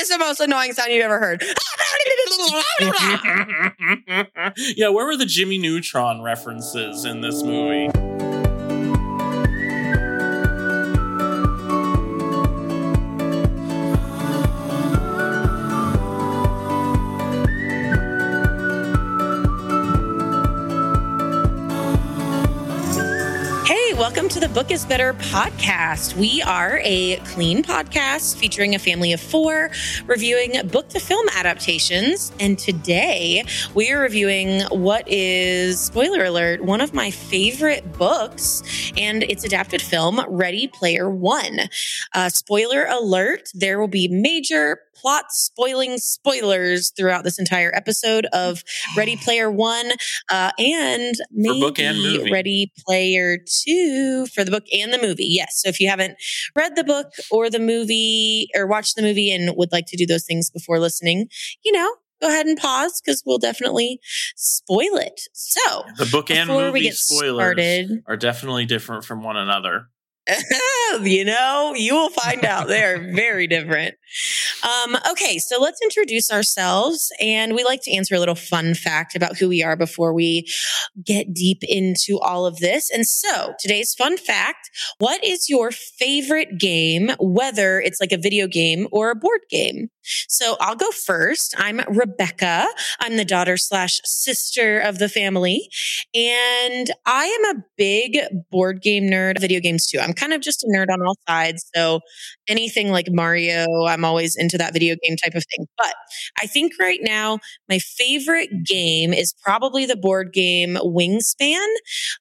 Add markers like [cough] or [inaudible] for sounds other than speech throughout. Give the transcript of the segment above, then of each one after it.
is the most annoying sound you've ever heard. [laughs] [laughs] yeah, where were the Jimmy Neutron references in this movie? Book is Better podcast. We are a clean podcast featuring a family of four reviewing book to film adaptations. And today we are reviewing what is, spoiler alert, one of my favorite books and its adapted film, Ready Player One. Uh, spoiler alert, there will be major plot spoiling spoilers throughout this entire episode of [sighs] Ready Player One uh, and maybe book and movie. Ready Player Two for the book and the movie. Yes. So if you haven't read the book or the movie or watched the movie and would like to do those things before listening, you know, go ahead and pause because we'll definitely spoil it. So The book and movie get spoilers started, are definitely different from one another. [laughs] you know, you will find out. They are very different. Um, okay, so let's introduce ourselves. And we like to answer a little fun fact about who we are before we get deep into all of this. And so today's fun fact what is your favorite game, whether it's like a video game or a board game? So I'll go first. I'm Rebekah. I'm the daughter slash sister of the family. And I am a big board game nerd, video games too. I'm kind of just a nerd on all sides. So anything like Mario, I'm always into that video game type of thing. But I think right now, my favorite game is probably the board game Wingspan.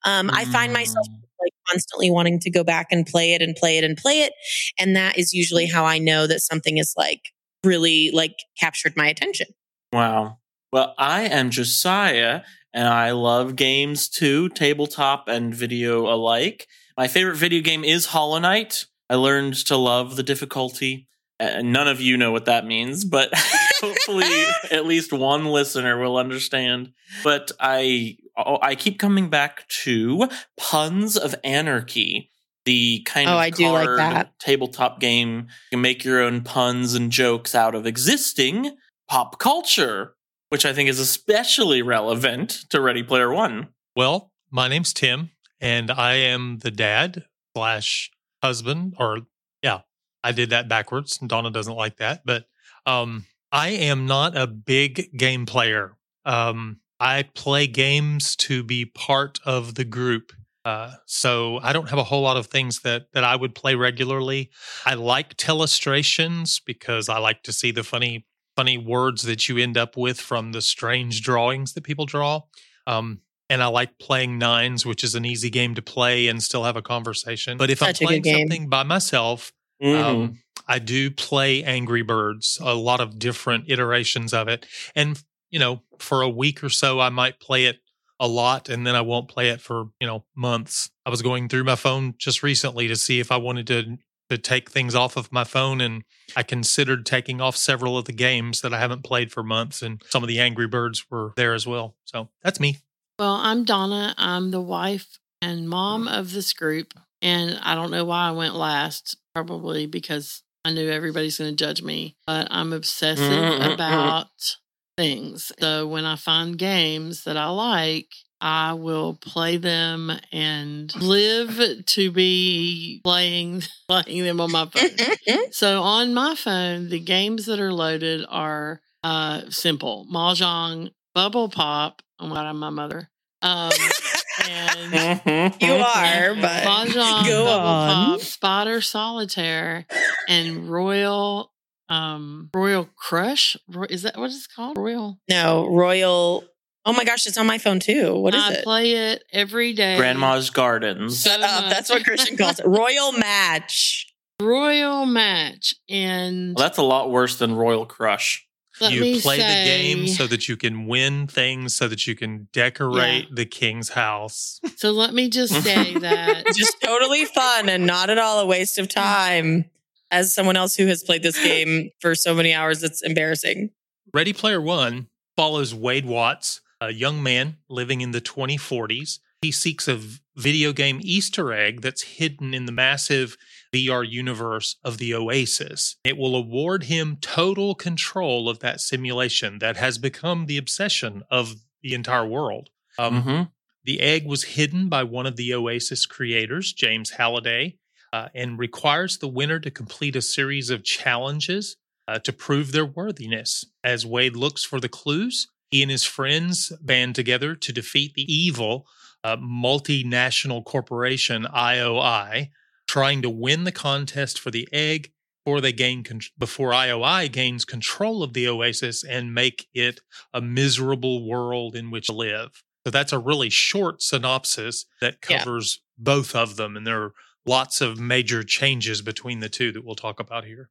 Um, I find myself Mm. like constantly wanting to go back and play it and play it and play it. And that is usually how I know that something is like really like captured my attention. Wow. Well, I am Josiah, and I love games too, tabletop and video alike. My favorite video game is Hollow Knight. I learned to love the difficulty. Uh, none of you know what that means, but [laughs] hopefully [laughs] at least one listener will understand. But I oh, I keep coming back to Puns of Anarchy, the kind Oh, of I do like card that. tabletop game. You can make your own puns and jokes out of existing pop culture, which I think is especially relevant to Ready Player One. Well, my name's Tim, and I am the dad slash husband, or yeah, I did that backwards. Donna doesn't like that, but um, I am not a big game player. Um, I play games to be part of the group. Uh, so I don't have a whole lot of things that that I would play regularly. I like telestrations because I like to see the funny funny words that you end up with from the strange drawings that people draw. Um, and I like playing nines, which is an easy game to play and still have a conversation. But if Such I'm playing something by myself, Mm. um, I do play Angry Birds, a lot of different iterations of it. And, you know, for a week or so, I might play it a lot and then I won't play it for, you know, months. I was going through my phone just recently to see if I wanted to to take things off of my phone and I considered taking off several of the games that I haven't played for months and some of the Angry Birds were there as well. So that's me. Well, I'm Donna. I'm the wife and mom of this group. And I don't know why I went last, probably because I knew everybody's going to judge me, but I'm obsessive mm-hmm, mm-hmm. about things. So when I find games that I like, I will play them and live to be playing [laughs] playing them on my phone. [laughs] So on my phone, the games that are loaded are uh, simple: mahjong, bubble pop. Oh my god, I'm my mother. Um, and. You are, [laughs] but mahjong, go bubble on. pop, spider solitaire, and royal um royal crush. Is that what it's called? Royal. No, Royal. Oh my gosh, it's on my phone too. What is I it? I play it every day. Grandma's Gardens. Shut so up. much. That's what Christian calls it. Royal Match. Royal match, and Well, that's a lot worse than Royal Crush. let you me play the game so that you can win things so that you can decorate the king's house. So let me just say that [laughs] Just totally fun and not at all a waste of [laughs] time. As someone else who has played this [laughs] game for so many hours, it's embarrassing. Ready Player One follows Wade Watts, a young man living in the 2040s. He seeks a video game Easter egg that's hidden in the massive VR universe of the Oasis. It will award him total control of that simulation that has become the obsession of the entire world. Um, hmm the egg was hidden by one of the Oasis creators, James Halliday, uh, and requires the winner to complete a series of challenges uh, to prove their worthiness. As Wade looks for the clues, he and his friends band together to defeat the evil uh, multinational corporation IOI, trying to win the contest for the egg before they gain con- before IOI gains control of the Oasis and make it a miserable world in which to live. So that's a really short synopsis that Yeah. covers both of them, and there are lots of major changes between the two that we'll talk about here.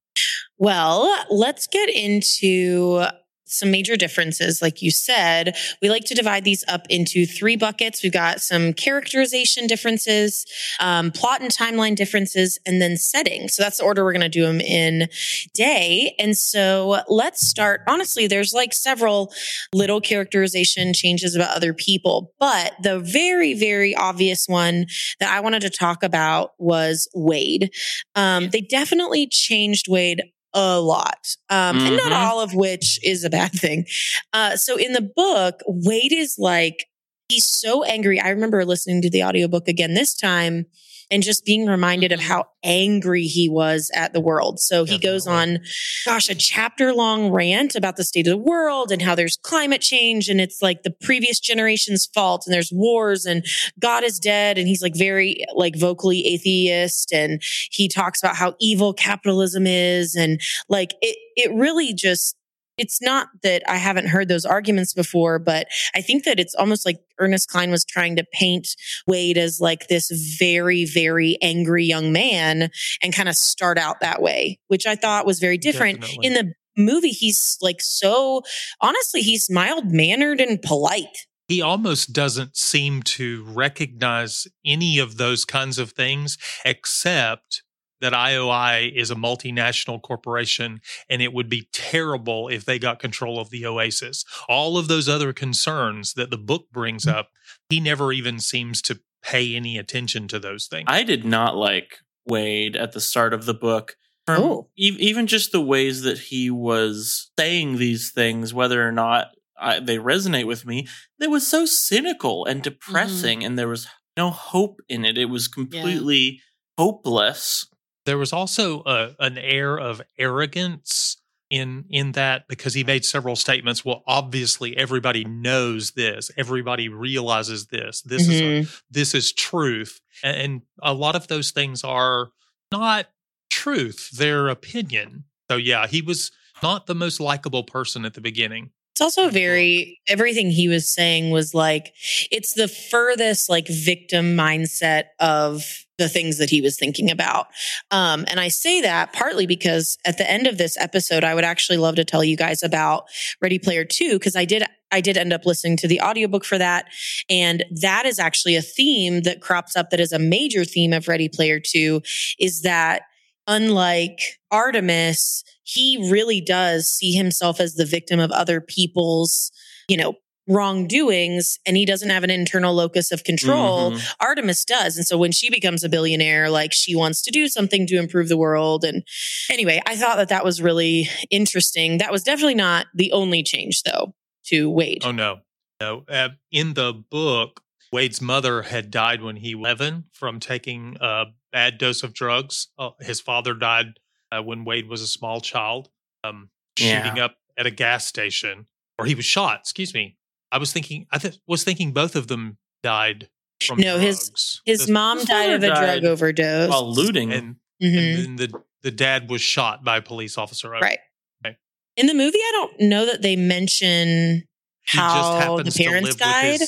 Well, let's get into some major differences. Like you said, we like to divide these up into three buckets. We've got some characterization differences, um, plot and timeline differences, and then setting. So that's the order we're going to do them in day. And so let's start. Honestly, there's like several little characterization changes about other people, but the very, very obvious one that I wanted to talk about was Wade. Um, They definitely changed Wade a lot, um, and not Mhm. all of which is a bad thing. Uh, so in the book, Wade is like, he's so angry. I remember listening to the audiobook again this time and just being reminded of Mhm. how angry he was at the world. So he goes on, gosh, a chapter long rant about the state of the world and how there's climate change and it's like the previous generation's fault and there's wars and God is dead. And he's like very like vocally atheist and he talks about how evil capitalism is and like it, it really just, it's not that I haven't heard those arguments before, but I think that it's almost like Ernest Cline was trying to paint Wade as like this very, very angry young man and kind of start out that way, which I thought was very different. Definitely. In the movie, he's like so, honestly, he's mild mannered and polite. he almost doesn't seem to recognize any of those kinds of things except that IOI is a multinational corporation and it would be terrible if they got control of the Oasis. All of those other concerns that the book brings Mm-hmm. up, he never even seems to pay any attention to those things. I did not like Wade at the start of the book. From Oh. e- even just the ways that he was saying these things, whether or not I, they resonate with me, they was so cynical and depressing, and there was no hope in it. It was completely hopeless. There was also a, an air of arrogance in in that because he made several statements well obviously everybody knows this. Everybody realizes this. This is a, Mhm. this is truth. And, and a lot of those things are not truth. They're opinion. So yeah he was not the most likable person at the beginning It's also very, everything he was saying was like, it's the furthest like victim mindset of the things that he was thinking about. Um, and I say that partly because at the end of this episode, I would actually love to tell you guys about Ready Player Two, because I did, I did end up listening to the audiobook for that. And that is actually a theme that crops up that is a major theme of Ready Player Two is that unlike Artemis, he really does see himself as the victim of other people's, you know, wrongdoings and he doesn't have an internal locus of control. Mhm. Artemis does. And so when she becomes a billionaire, like she wants to do something to improve the world. And anyway, I thought that that was really interesting. That was definitely not the only change though to Wade. oh no no uh, in the book wade's mother had died when he was 11 from taking a bad dose of drugs uh, his father died uh, when wade was a small child um, Yeah. shooting up at a gas station or he was shot excuse me i was thinking i th- was thinking both of them died from No, his- drugs. His The- mom his died of a mother drug overdose. While looting. and, Mhm. and then the the dad was shot by a police officer Right. Okay. In the movie, I don't know that they mention He how the parents died,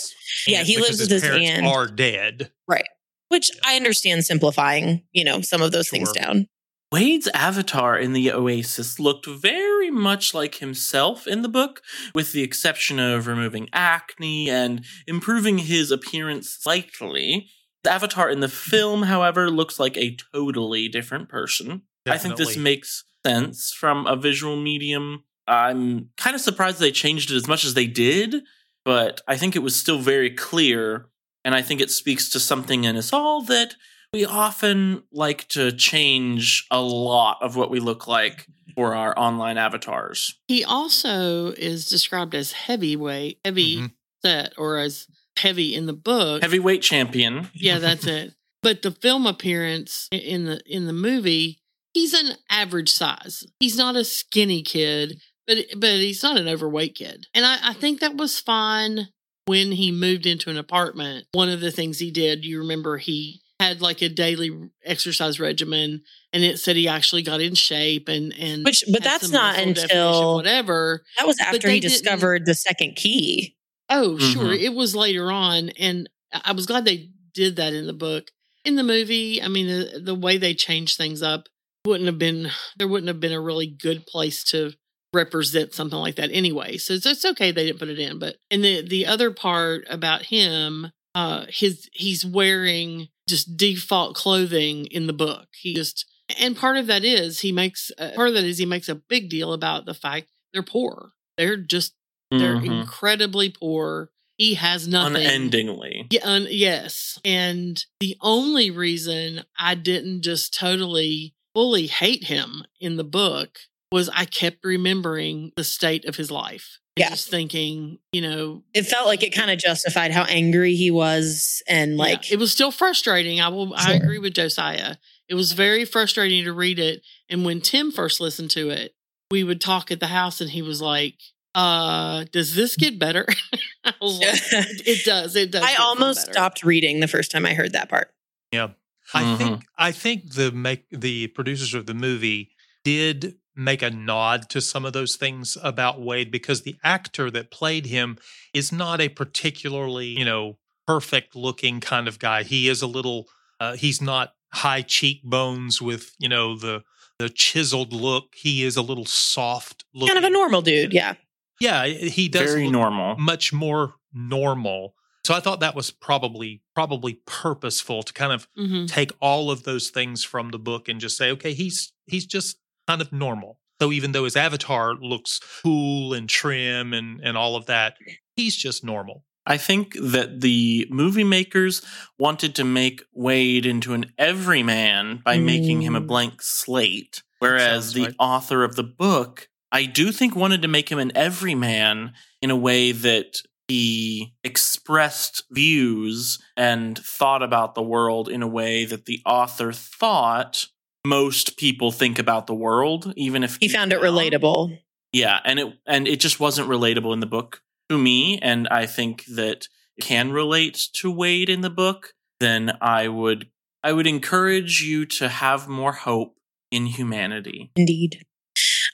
Yeah, aunt he lives with his parents aunt. are dead Right. which I understand simplifying, you know, some of those things down. Wade's avatar in the Oasis looked very much like himself in the book, with the exception of removing acne and improving his appearance slightly. The avatar in the film, however, looks like a totally different person. I think this makes sense from a visual medium. I'm kind of surprised they changed it as much as they did, but I think it was still very clear. And I think it speaks to something in us all that we often like to change a lot of what we look like for our online avatars. He also is described as heavyweight, heavy Mhm. set, or as heavy in the book. Heavyweight champion. Yeah, that's it. But the film appearance in the in the movie, he's an average size. He's not a skinny kid, but but he's not an overweight kid. And I, I think that was fine when he moved into an apartment. One of the things he did, you remember he had like a daily exercise regimen and it said he actually got in shape and and Which, but that's some not muscle definition, until whatever. that was after he discovered the second key. Oh, sure. Mhm. It was later on, and I I was glad they did that in the book. In the movie, I mean, the, the way they changed things up wouldn't have been there. Wouldn't have been a really good place to represent something like that anyway. So it's, it's okay they didn't put it in. But and the the other part about him, uh, his he's wearing just default clothing in the book. He just and part of that is he makes uh, part of that is he makes a big deal about the fact they're poor. They're just they're Mhm. incredibly poor. He has nothing. Unendingly. Yeah, un- yes. And the only reason I didn't just totally fully hate him in the book was I kept remembering the state of his life. And Yeah. Just thinking, you know, It felt like it kind of justified how angry he was and yeah, like it was still frustrating. I will I agree with Josiah. It was very frustrating to read it. And when Tim first listened to it, we would talk at the house and he was like, uh, does this get better? [laughs] I was like, it, [laughs] it does. It does. I almost stopped reading the first time I heard that part. Yeah. I Mhm. think I think the make the producers of the movie did make a nod to some of those things about Wade because the actor that played him is not a particularly, you know, perfect looking kind of guy. He is a little uh, he's not high cheekbones with, you know, the the chiseled look. He is a little soft looking. Kind of a normal dude, yeah. Yeah, he does Very look normal. much more normal. So I thought that was probably probably purposeful to kind of Mhm. take all of those things from the book and just say, okay, he's he's just kind of normal. So even though his avatar looks cool and trim and and all of that, he's just normal. I think that the movie makers wanted to make Wade into an everyman by making him a Mm. blank slate, whereas the right. author of the book, I do think wanted to make him an everyman in a way that he expressed views and thought about the world in a way that the author thought most people think about the world, even if He found it relatable. yeah, and it and it just wasn't relatable in the book to me, and I think that can relate to Wade in the book. Then I would I would encourage you to have more hope in humanity. Indeed.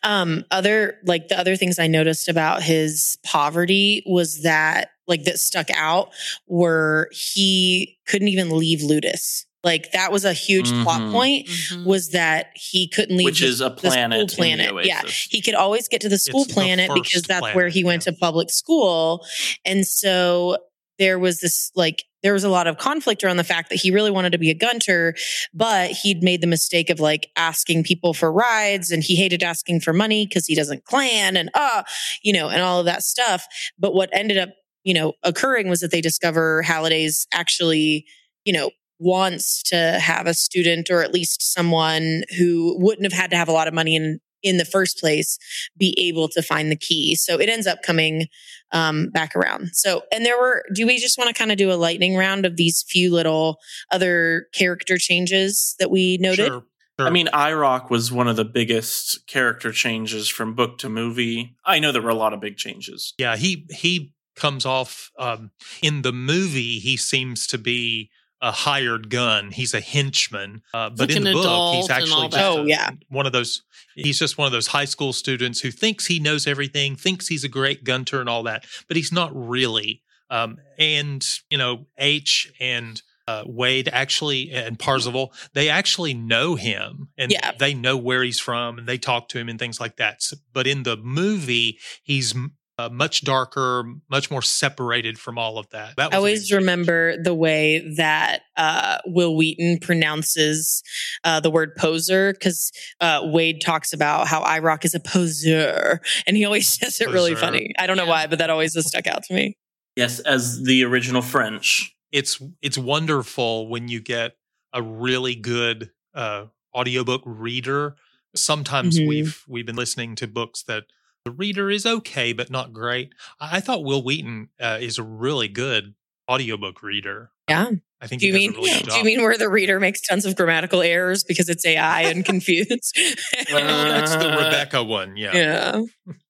Um, other like the other things I noticed about his poverty was that like that stuck out were he couldn't even leave Ludus. Like that was a huge plot Mhm. point Mhm. was that he couldn't leave Which the- is a the planet school the planet. yeah, he could always get to the school It's planet first because that's where he went yeah. to public school. And so there was this like there was a lot of conflict around the fact that he really wanted to be a gunter, but he'd made the mistake of like asking people for rides and he hated asking for money because he doesn't clan and uh, you know, and all of that stuff. But what ended up, you know, occurring was that they discover Halliday's actually, you know, wants to have a student or at least someone who wouldn't have had to have a lot of money in in the first place be able to find the key. So it ends up coming um, back around. So, and there were, do we just want to kind of do a lightning round of these few little other character changes that we noted? Sure. I mean, IROC was one of the biggest character changes from book to movie. I know there were a lot of big changes. Yeah, he he comes off um, in the movie. He seems to be a hired gun. He's a henchman, uh, but Like in the book, he's actually just. Oh, a- yeah. one of those. He's just one of those high school students who thinks he knows everything, thinks he's a great gunter and all that, but he's not really. Um, and you know, H and uh, Wade actually and Parzival, they actually know him and Yeah. they know where he's from and they talk to him and things like that. So, but in the movie, he's m- uh, much darker, much more separated from all of that. that was I a always remember the way that uh, Wil Wheaton pronounces uh, the word poser because uh, Wade talks about how IROC is a poser, and he always [laughs] says it really funny. I don't know why, but that always has stuck out to me. Yes, as the original French. it's it's wonderful when you get a really good uh, audiobook reader. Sometimes Mhm. we've we've been listening to books that the reader is okay but not great. I, I thought Wil Wheaton uh, is a really good audiobook reader. Yeah. I think Do you he mean does a really good [laughs] do you mean where the reader makes tons of grammatical errors because it's AI and confused? [laughs] Well, that's the Rebecca one, yeah. yeah.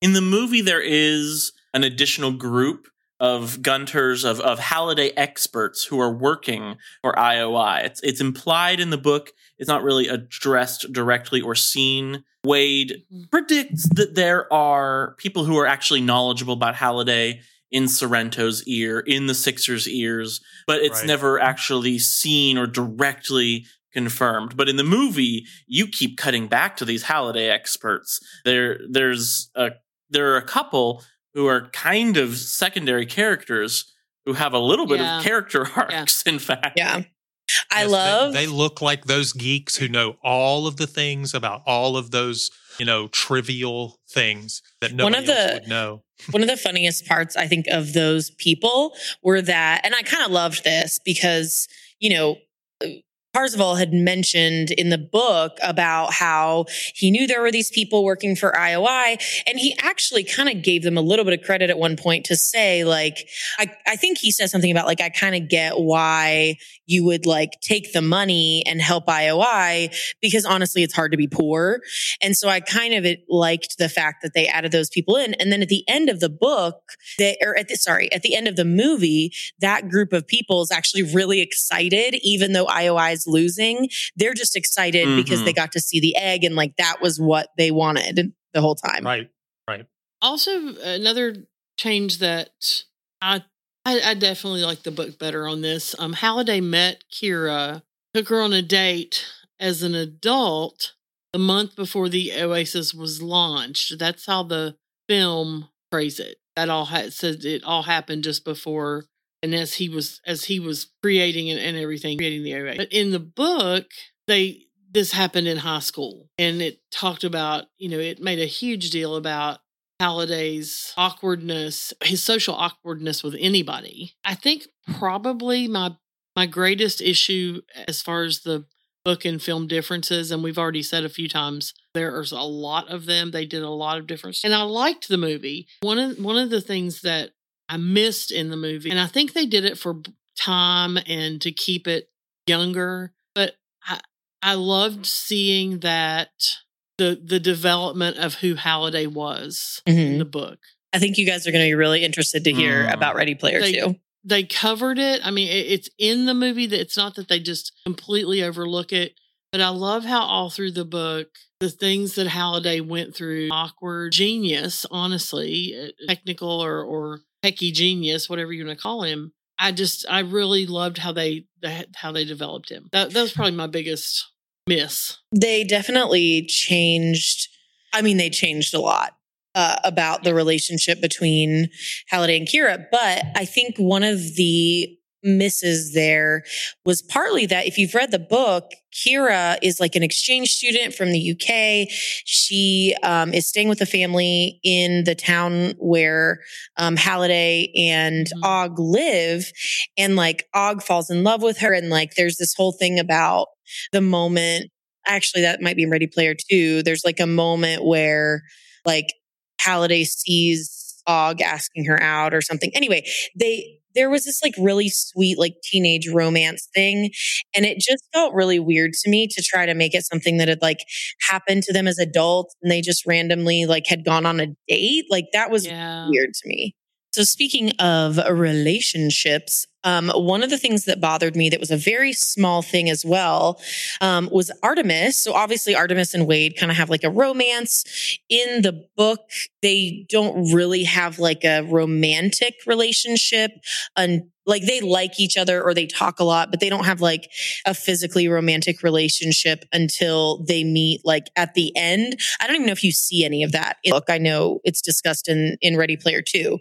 In the movie, there is an additional group of gunters of, of Halliday experts who are working for IOI. It's it's implied in the book. It's not really addressed directly or seen. Wade Mhm. predicts that there are people who are actually knowledgeable about Halliday in Sorrento's ear, in the Sixers' ears, but it's Right. never actually seen or directly confirmed. But in the movie, you keep cutting back to these Halliday experts. There, there's a there are a couple who are kind of secondary characters who have a little bit Yeah. of character [laughs] arcs. In fact, Yeah. I Yes, love They, look like those geeks who know all of the things about all of those, you know, trivial things that One nobody of else the- would know. [laughs] one of the funniest parts I think of those people were that, and I kind of loved this because, you know, uh, Parzival had mentioned in the book about how he knew there were these people working for IOI, and he actually kind of gave them a little bit of credit at one point to say, like, I, I think he said something about, like, I kind of get why you would like take the money and help IOI because honestly, it's hard to be poor. And so I kind of liked the fact that they added those people in. And then at the end of the book, they, or at the, sorry, at the end of the movie, that group of people is actually really excited, even though IOI is losing. They're just excited because Mhm. they got to see the egg and like that was what they wanted the whole time. Right. Right. Also, another change that I, I I definitely like the book better on this. Um, Halliday met Kira, took her on a date as an adult the month before the Oasis was launched. That's how the film phrase it. That all had said it all happened just before, and as he was as he was creating and, and everything, creating the Oasis. But in the book, they this happened in high school, and it talked about you know it made a huge deal about Halliday's awkwardness, his social awkwardness with anybody. I think probably my my greatest issue as far as the book and film differences, and we've already said a few times, there's a lot of them. They did a lot of difference, and I liked the movie. One of one of the things that I missed in the movie, and I think they did it for time and to keep it younger, but I I loved seeing that the the development of who Halliday was in Mhm. the book. I think you guys are going to be really interested to hear Mm. about Ready Player They- 2. They covered it. I mean, it, it's in the movie. That it's not that they just completely overlook it. But I love how all through the book, the things that Halliday went through, awkward genius, honestly, uh, technical or or techie genius, whatever you want to call him. I just I really loved how they how they developed him. That that was probably my biggest miss. they definitely changed. I mean, they changed a lot uh, about the relationship between Halliday and Kira. But I think one of the misses there was partly that if you've read the book, Kira is like an exchange student from the UK. She um, is staying with a family in the town where um, Halliday and Mhm. Og live. And like Og falls in love with her. And like there's this whole thing about the moment actually that might be in Ready Player 2. There's like a moment where like Halliday sees Og asking her out or something. Anyway, they there was this like really sweet like teenage romance thing and it just felt really weird to me to try to make it something that had like happened to them as adults and they just randomly like had gone on a date. Like that was Yeah. weird to me. So speaking of relationships, um, one of the things that bothered me that was a very small thing as well um, was Artemis. So obviously Artemis and Wade kind of have like a romance. In the book, they don't really have like a romantic relationship. And like they like each other or they talk a lot, but they don't have like a physically romantic relationship until they meet like at the end. I don't even know if you see any of that book. I know it's discussed in, in Ready Player 2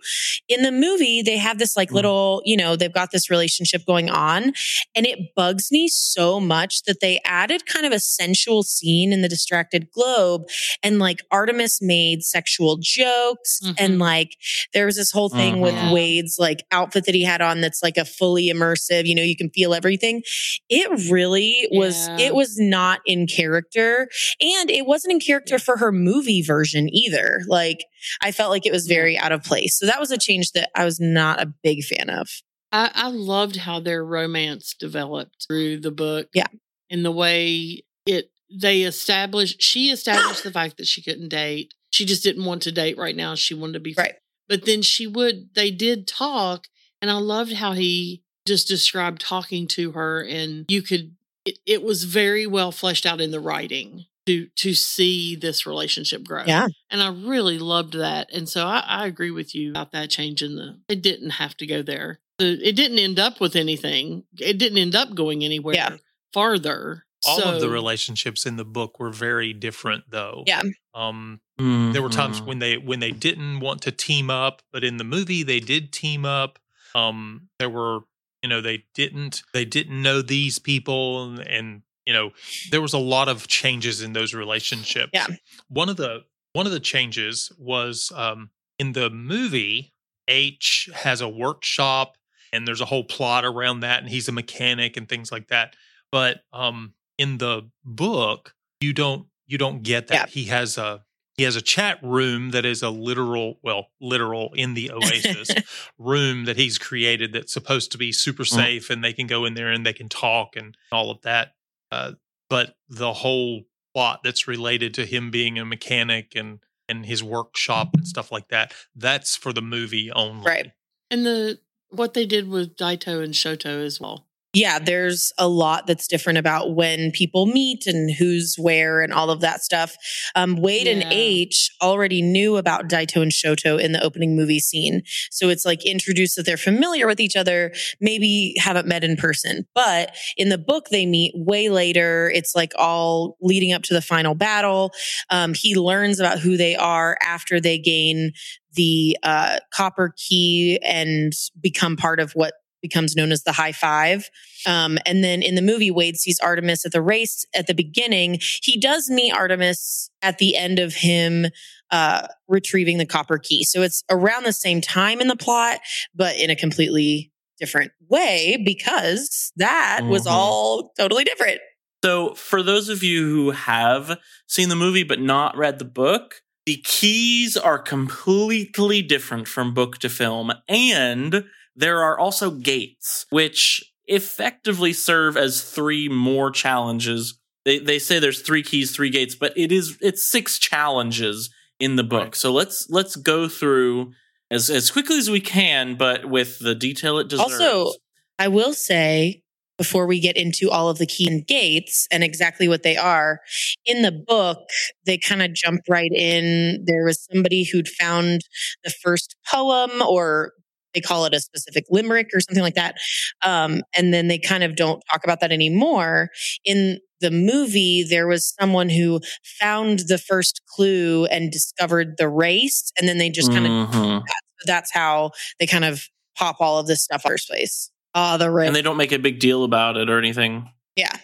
in the movie they have this like Mm. little you know they've got this relationship going on and it bugs me so much that they added kind of a sensual scene in the distracted globe and like artemis made sexual jokes Mhm. and like there was this whole thing with Mhm. wade's like outfit that he had on that's it's like a fully immersive, you know, you can feel everything. It really was, Yeah. it was not in character and it wasn't in character for her movie version either. Like I felt like it was very out of place. So that was a change that I was not a big fan of. I, I loved how their romance developed through the book. Yeah. In the way it they established she established the fact that she couldn't date. She just didn't want to date right now. She wanted to be Right. But then she would they did talk and I loved how he just described talking to her and you could it, it was very well fleshed out in the writing to to see this relationship grow. Yeah. And I really loved that. And so I, I agree with you about that change in the it didn't have to go there. The, it didn't end up with anything. It didn't end up going anywhere Yeah. farther. All of the relationships in the book were very different, though. Yeah. Um, there were times Mhm. when they when they didn't want to team up, but in the movie they did team up. Um, there were you know they didn't they didn't know these people, and, and you know there was a lot of changes in those relationships. Yeah. One of the one of the changes was um, in the movie. H has a workshop, and there's a whole plot around that, and he's a mechanic and things like that. But um, in the book, you don't you don't get that. He has a he has a chat room that is a literal, well, literal in the Oasis [laughs] room that he's created that's supposed to be super safe, and they can go in there and they can talk and all of that. Uh, but the whole plot that's related to him being a mechanic and and his workshop and stuff like that, that's for the movie only. Right. and the what they did with Daito and Shoto as well. Yeah, there's a lot that's different about when people meet and who's where and all of that stuff. Um, Wade and Yeah. H already knew about Daito and Shoto in the opening movie scene. So it's like introduced that they're familiar with each other, maybe haven't met in person. But in the book, they meet way later. It's like all leading up to the final battle. Um, he learns about who they are after they gain the uh, copper key and become part of what becomes known as the high five. Um, and then in the movie, Wade sees Artemis at the race at the beginning. He does meet Artemis at the end of him uh, retrieving the copper key. So it's around the same time in the plot, but in a completely different way because that was Mhm. all totally different. So, for those of you who have seen the movie but not read the book, the keys are completely different from book to film. And there are also gates, which effectively serve as three more challenges. They, they say there's three keys, three gates, but it is it's six challenges in the book. Right. So let's let's go through as as quickly as we can, but with the detail it deserves. Also, I will say before we get into all of the key and gates and exactly what they are, in the book, they kind of jump right in. There was somebody who'd found the first poem, or they call it a specific limerick or something like that. Um, and then they kind of don't talk about that anymore. In the movie, there was someone who found the first clue and discovered the race, and then they just kind of Mhm. that's how they kind of pop all of this stuff in the first place. Ah, the race. and they don't make a big deal about it or anything. yeah.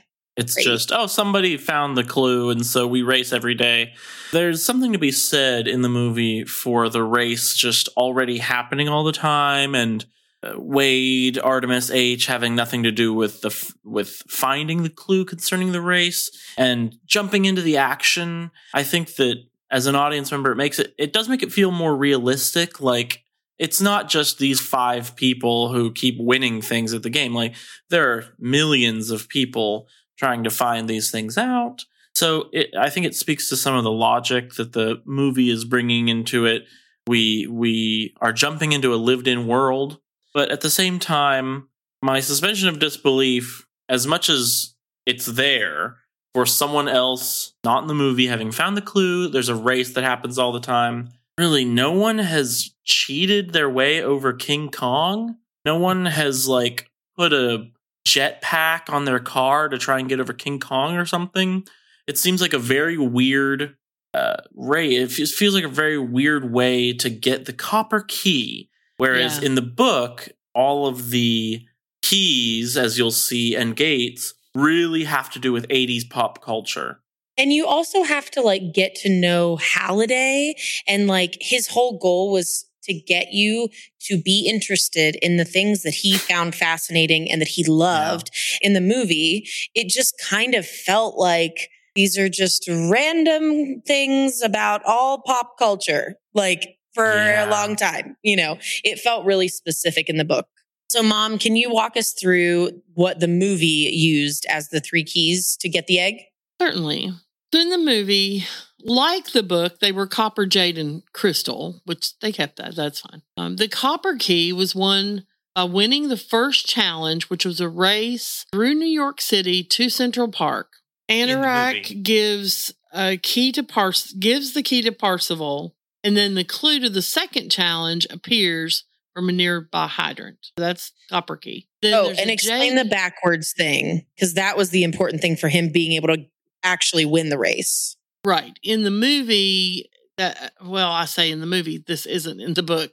It's Right. just, oh, somebody found the clue, and so we race every day. There's something to be said in the movie for the race just already happening all the time, and uh, Wade, Artemis, H having nothing to do with the f- with finding the clue concerning the race and jumping into the action. I think that as an audience member, it makes it it does make it feel more realistic. Like it's not just these five people who keep winning things at the game. Like there are millions of people trying to find these things out. So it, I think it speaks to some of the logic that the movie is bringing into it. We we are jumping into a lived-in world, but at the same time, my suspension of disbelief, as much as it's there for someone else, not in the movie, having found the clue, there's a race that happens all the time. Really, no one has cheated their way over King Kong. No one has like put a jetpack on their car to try and get over King Kong or something. It seems like a very weird uh, ray. It feels, like a very weird way to get the copper key. Whereas Yeah. in the book, all of the keys, as you'll see, and gates really have to do with 80s pop culture. And you also have to like get to know Halliday and like his whole goal was to get you to be interested in the things that he found fascinating and that he loved in the movie. It just kind of felt like these are just random things about all pop culture, like for Yeah. a long time. You know, it felt really specific in the book. So, mom, can you walk us through what the movie used as the three keys to get the egg? Certainly. So in the movie, like the book, they were copper, jade, and crystal, which they kept that. That's fine. Um, the copper key was won by winning the first challenge, which was a race through New York City to Central Park. the movie. Anorak gives a key to Pars gives the key to Parzival, and then the clue to the second challenge appears from a nearby hydrant. That's copper key. Then Oh, and explain jade- the backwards thing because that was the important thing for him being able to actually win the race. Right. In the movie, that uh, well, I say in the movie, this isn't in the book.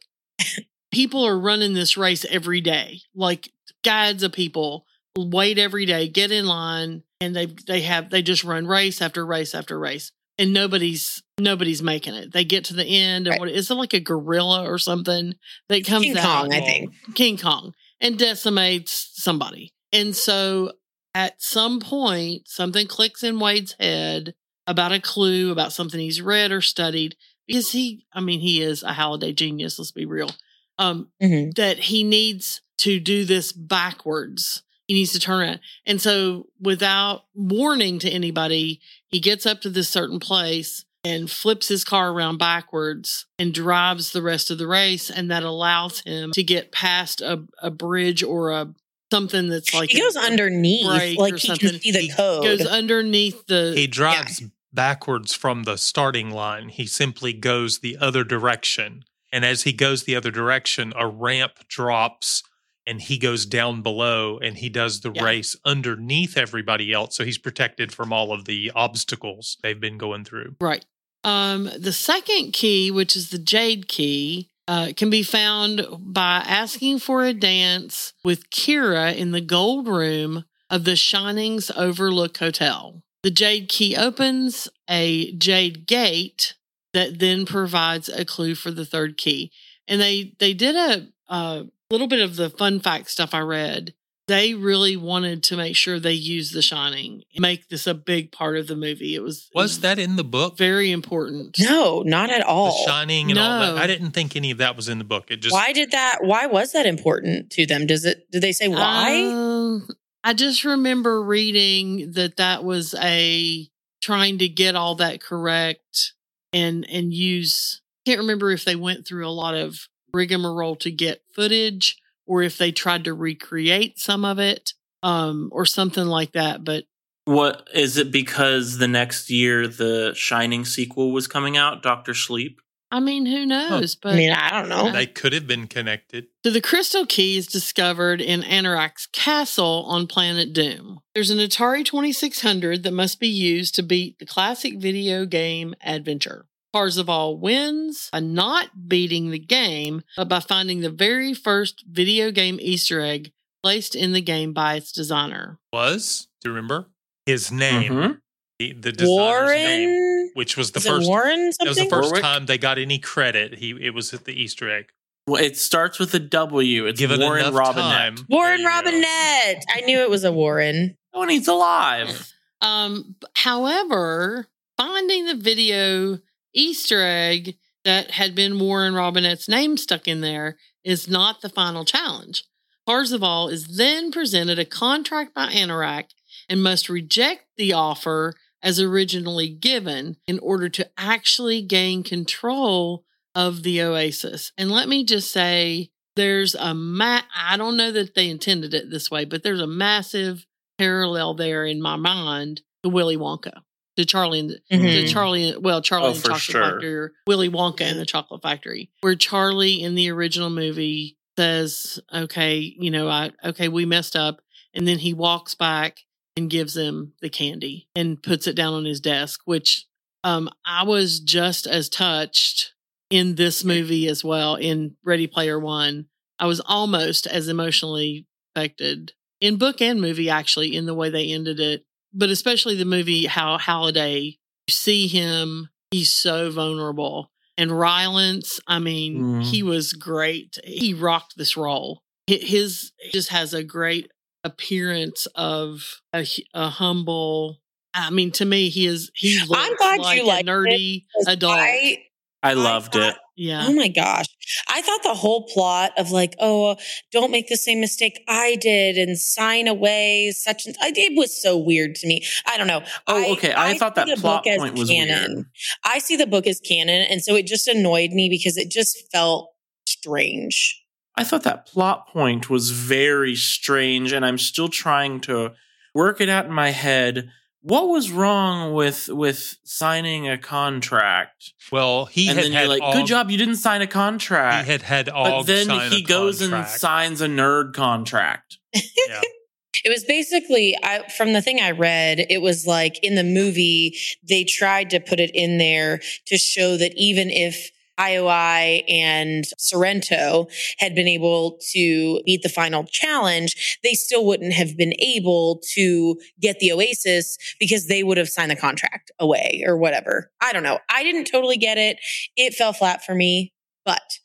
people are running this race every day. Like guides of people wait every day, get in line, and they they have they just run race after race after race. And nobody's nobody's making it. They get to the end and Right. what is it like a gorilla or something that comes King out Kong, I think. King Kong and decimates somebody. And so at some point, something clicks in Wade's head about a clue, about something he's read or studied. Because he, I mean, he is a Halliday genius, let's be real. Um, Mhm. that he needs to do this backwards. He needs to turn around. And so, without warning to anybody, he gets up to this certain place and flips his car around backwards and drives the rest of the race. And that allows him to get past a, a bridge or a something that's like he goes a underneath, like he something. can see the He code. goes underneath the He drives backwards from the starting line. He simply goes the other direction. And as he goes the other direction, a ramp drops and he goes down below and he does the Yeah. race underneath everybody else. So he's protected from all of the obstacles they've been going through. Right. Um, the second key, which is the jade key, uh, can be found by asking for a dance with Kira in the gold room of the Shinings Overlook Hotel. The jade key opens a jade gate that then provides a clue for the third key. And they they did a, a little bit of the fun fact stuff I read. They really wanted to make sure they used The Shining, make this a big part of the movie. It was it Was that in the book? very important. no, not at all. The. Shining and all that. No. I didn't think any of that was in the book. It just why did that? Why was that important to them? Does it? Did they say why? Um, I just remember reading that that was a trying to get all that correct and and use. Can't remember if they went through a lot of rigmarole to get footage or if they tried to recreate some of it um or something like that. But What is it because the next year the Shining sequel was coming out, Doctor Sleep? I mean, who knows? But I mean, I don't know. they could have been connected. So the crystal key is discovered in Anorak's castle on planet Doom. There's an Atari 2600 that must be used to beat the classic video game Adventure. Parzival wins by not beating the game, but by finding the very first video game Easter egg placed in the game by its designer. Was, do you remember? His name. Mhm. The, the designer's name. Warren. Which was the Is it first Warren That was the first Warwick? time they got any credit. He it was at the Easter egg. Well, it starts with a W. It's Given Warren enough Robinett. time, Warren there go. Robinett. I knew it was a Warren. Oh, and he's alive. Um, however, finding the video Easter egg that had been Warren Robinett's name stuck in there is not the final challenge. Parzival is then presented a contract by Anorak and must reject the offer as originally given in order to actually gain control of the oasis. And let me just say, there's a ma- I don't know that they intended it this way, but there's a massive parallel there in my mind to Willy Wonka, to Charlie and the, Mhm. to Charlie. Well, Charlie Oh, and the Chocolate sure. Factory, Willy Wonka and the Chocolate Factory, where Charlie in the original movie says, "Okay, you know, I okay, we messed up," and then he walks back and gives him the candy and puts it down on his desk, which um, I was just as touched in this movie as well in Ready Player One. I was almost as emotionally affected in book and movie, actually, in the way they ended it. But especially the movie, how Halliday, you see him, he's so vulnerable. And Rylance, I mean, Mm. he was great. He rocked this role. Hi- His just has a great appearance of a, a humble. I mean, to me, he is. He looks glad like you a liked it, nerdy adult. I, I loved it. Yeah, oh my gosh. I thought the whole plot of like, oh, don't make the same mistake I did and sign away such and I it was so weird to me. I don't know. Oh, okay. I thought see that the plot book as point was canon. weird. I see the book as canon, and so it just annoyed me because it just felt strange. I thought that plot point was very strange, and I'm still trying to work it out in my head. What was wrong with with signing a contract? Well, he and had then had you're like, Og- "Good job, you didn't sign a contract." He had had all but then sign he a goes and signs a nerd contract. [laughs] Yeah. It was basically I, from the thing I read, it was like in the movie, they tried to put it in there to show that even if IOI and Sorrento had been able to beat the final challenge, they still wouldn't have been able to get the Oasis because they would have signed the contract away or whatever. I don't know. I didn't totally get it. It fell flat for me, but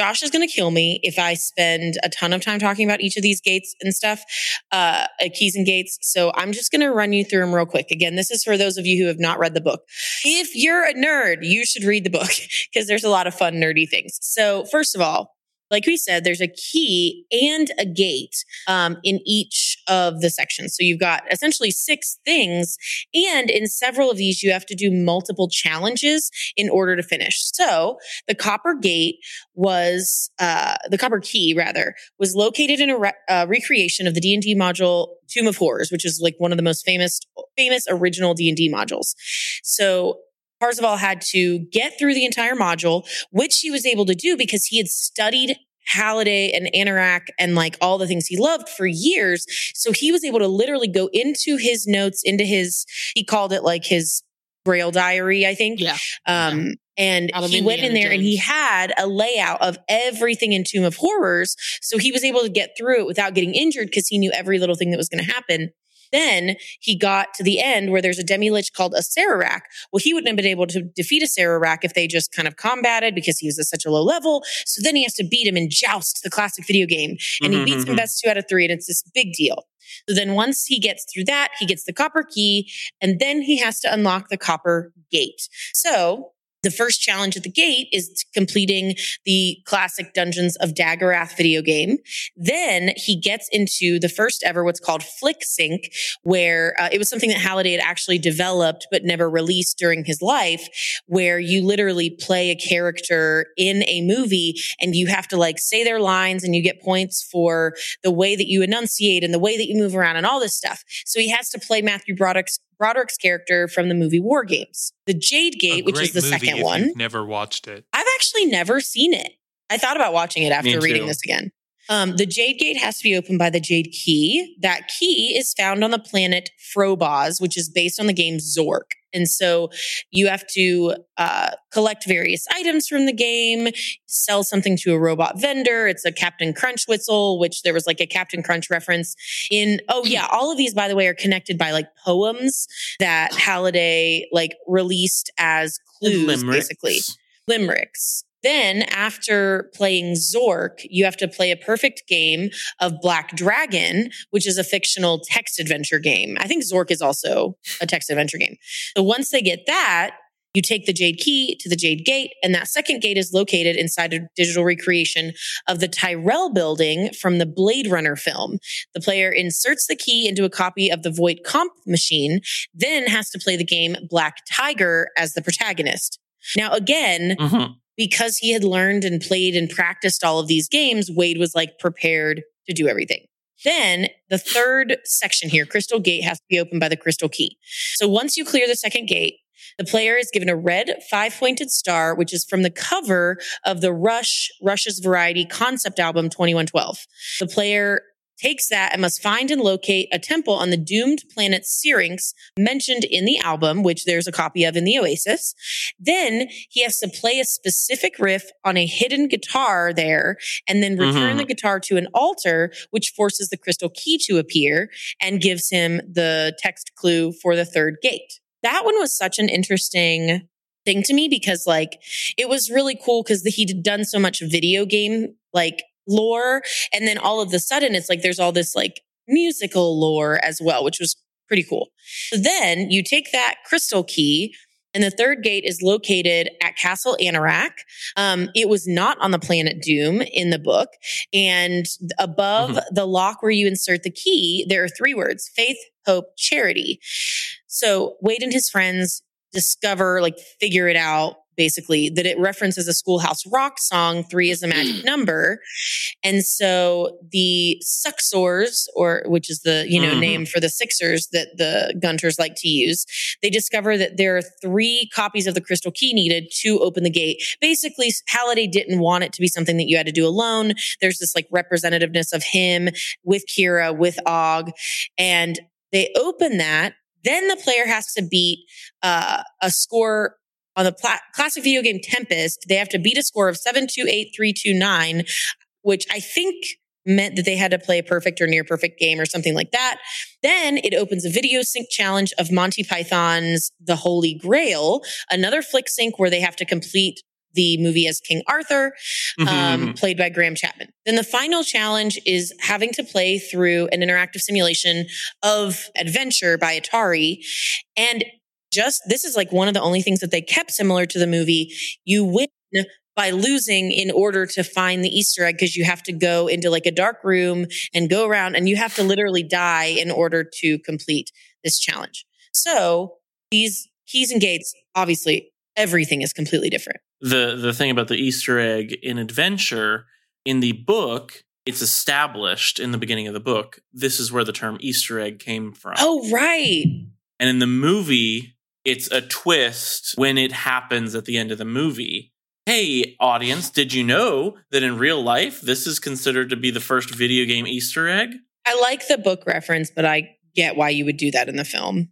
Josh is going to kill me if I spend a ton of time talking about each of these gates and stuff, uh, keys and gates. So I'm just going to run you through them real quick. Again, this is for those of you who have not read the book. If you're a nerd, you should read the book [laughs] because there's a lot of fun, nerdy things. So first of all, like we said, there's a key and a gate um, in each of the sections. So you've got essentially six things. And in several of these, you have to do multiple challenges in order to finish. So the copper gate was uh, the copper key rather was located in a re- uh, recreation of the D&D module Tomb of Horrors, which is like one of the most famous famous original D&D modules. So Parzival had to get through the entire module, which he was able to do because he had studied Halliday and Anorak and like all the things he loved for years. So he was able to literally go into his notes, into his, he called it like his braille diary, I think. yeah. Um, and he went in Indiana there and he had a layout of everything in Tomb of Horrors. So he was able to get through it without getting injured because he knew every little thing that was going to happen. Then he got to the end where there's a demi lich called a Acererak. Well, he wouldn't have been able to defeat a Acererak if they just kind of combated because he was at such a low level. So then he has to beat him in Joust, the classic video game. And he Mhm, beats him mhm. best two out of three. And it's this big deal. So then once he gets through that, he gets the copper key and then he has to unlock the copper gate. So the first challenge at the gate is completing the classic Dungeons of Daggorath video game. Then he gets into the first ever what's called Flick Sync, where uh, it was something that Halliday had actually developed but never released during his life, where you literally play a character in a movie and you have to like say their lines and you get points for the way that you enunciate and the way that you move around and all this stuff. So he has to play Matthew Broderick's Broderick's character from the movie War Games. The Jade Gate, which is the second one. Never watched it. I've actually never seen it. I thought about watching it after reading this again. Um, the Jade Gate has to be opened by the Jade Key. That key is found on the planet Frobozz, which is based on the game Zork. And so you have to uh, collect various items from the game, sell something to a robot vendor. It's a Captain Crunch whistle, which there was like a Captain Crunch reference in. Oh yeah, all of these, by the way, are connected by like poems that Halliday like released as clues, Limericks. basically limericks. Then, after playing Zork, you have to play a perfect game of Black Dragon, which is a fictional text adventure game. I think Zork is also a text adventure game. So, once they get that, you take the Jade Key to the Jade Gate, and that second gate is located inside a digital recreation of the Tyrell building from the Blade Runner film. The player inserts the key into a copy of the Voight-Kampff machine, then has to play the game Black Tiger as the protagonist. Now, again, Mhm. Because he had learned and played and practiced all of these games, Wade was like prepared to do everything. Then the third section here, Crystal Gate, has to be opened by the Crystal Key. So once you clear the second gate, the player is given a red five pointed star, which is from the cover of the Rush, Rush's Variety concept album 2112. The player takes that and must find and locate a temple on the doomed planet Syrinx mentioned in the album, which there's a copy of in the Oasis. Then he has to play a specific riff on a hidden guitar there and then return Mhm. the guitar to an altar, which forces the crystal key to appear and gives him the text clue for the third gate. That one was such an interesting thing to me because like it was really cool because he'd done so much video game like lore. And then all of the sudden it's like there's all this like musical lore as well, which was pretty cool. So then you take that crystal key and the third gate is located at Castle Anorak. Um, it was not on the planet Doom in the book. And above mm-hmm. the lock where you insert the key, there are three words faith, hope, charity. So Wade and his friends discover, like, figure it out basically that it references a schoolhouse rock song three is a [clears throat] magic number. And so the suxors or which is the you know mm-hmm. name for the sixers that the gunters like to use they discover that there are three copies of the crystal key needed to open the gate. Basically halliday didn't want it to be something that you had to do alone. There's this like representativeness of him with kira with og and they open that. Then the player has to beat uh, a score on the pla- classic video game Tempest. They have to beat a score of 728329, which I think meant that they had to play a perfect or near perfect game or something like that. Then it opens a video sync challenge of Monty Python's The Holy Grail, another flick sync where they have to complete the movie as King Arthur, um, mm-hmm. played by Graham Chapman. Then the final challenge is having to play through an interactive simulation of adventure by Atari. And just this is like one of the only things that they kept similar to the movie. You win by losing in order to find the Easter egg because you have to go into like a dark room and go around and you have to literally die in order to complete this challenge. So these keys and gates, obviously, everything is completely different. The the thing about the Easter egg in adventure in the book, it's established in the beginning of the book. This is where the term Easter egg came from. Oh, right. And in the movie, it's a twist when it happens at the end of the movie. Hey, audience, did you know that in real life, this is considered to be the first video game Easter egg? I like the book reference, but I get why you would do that in the film.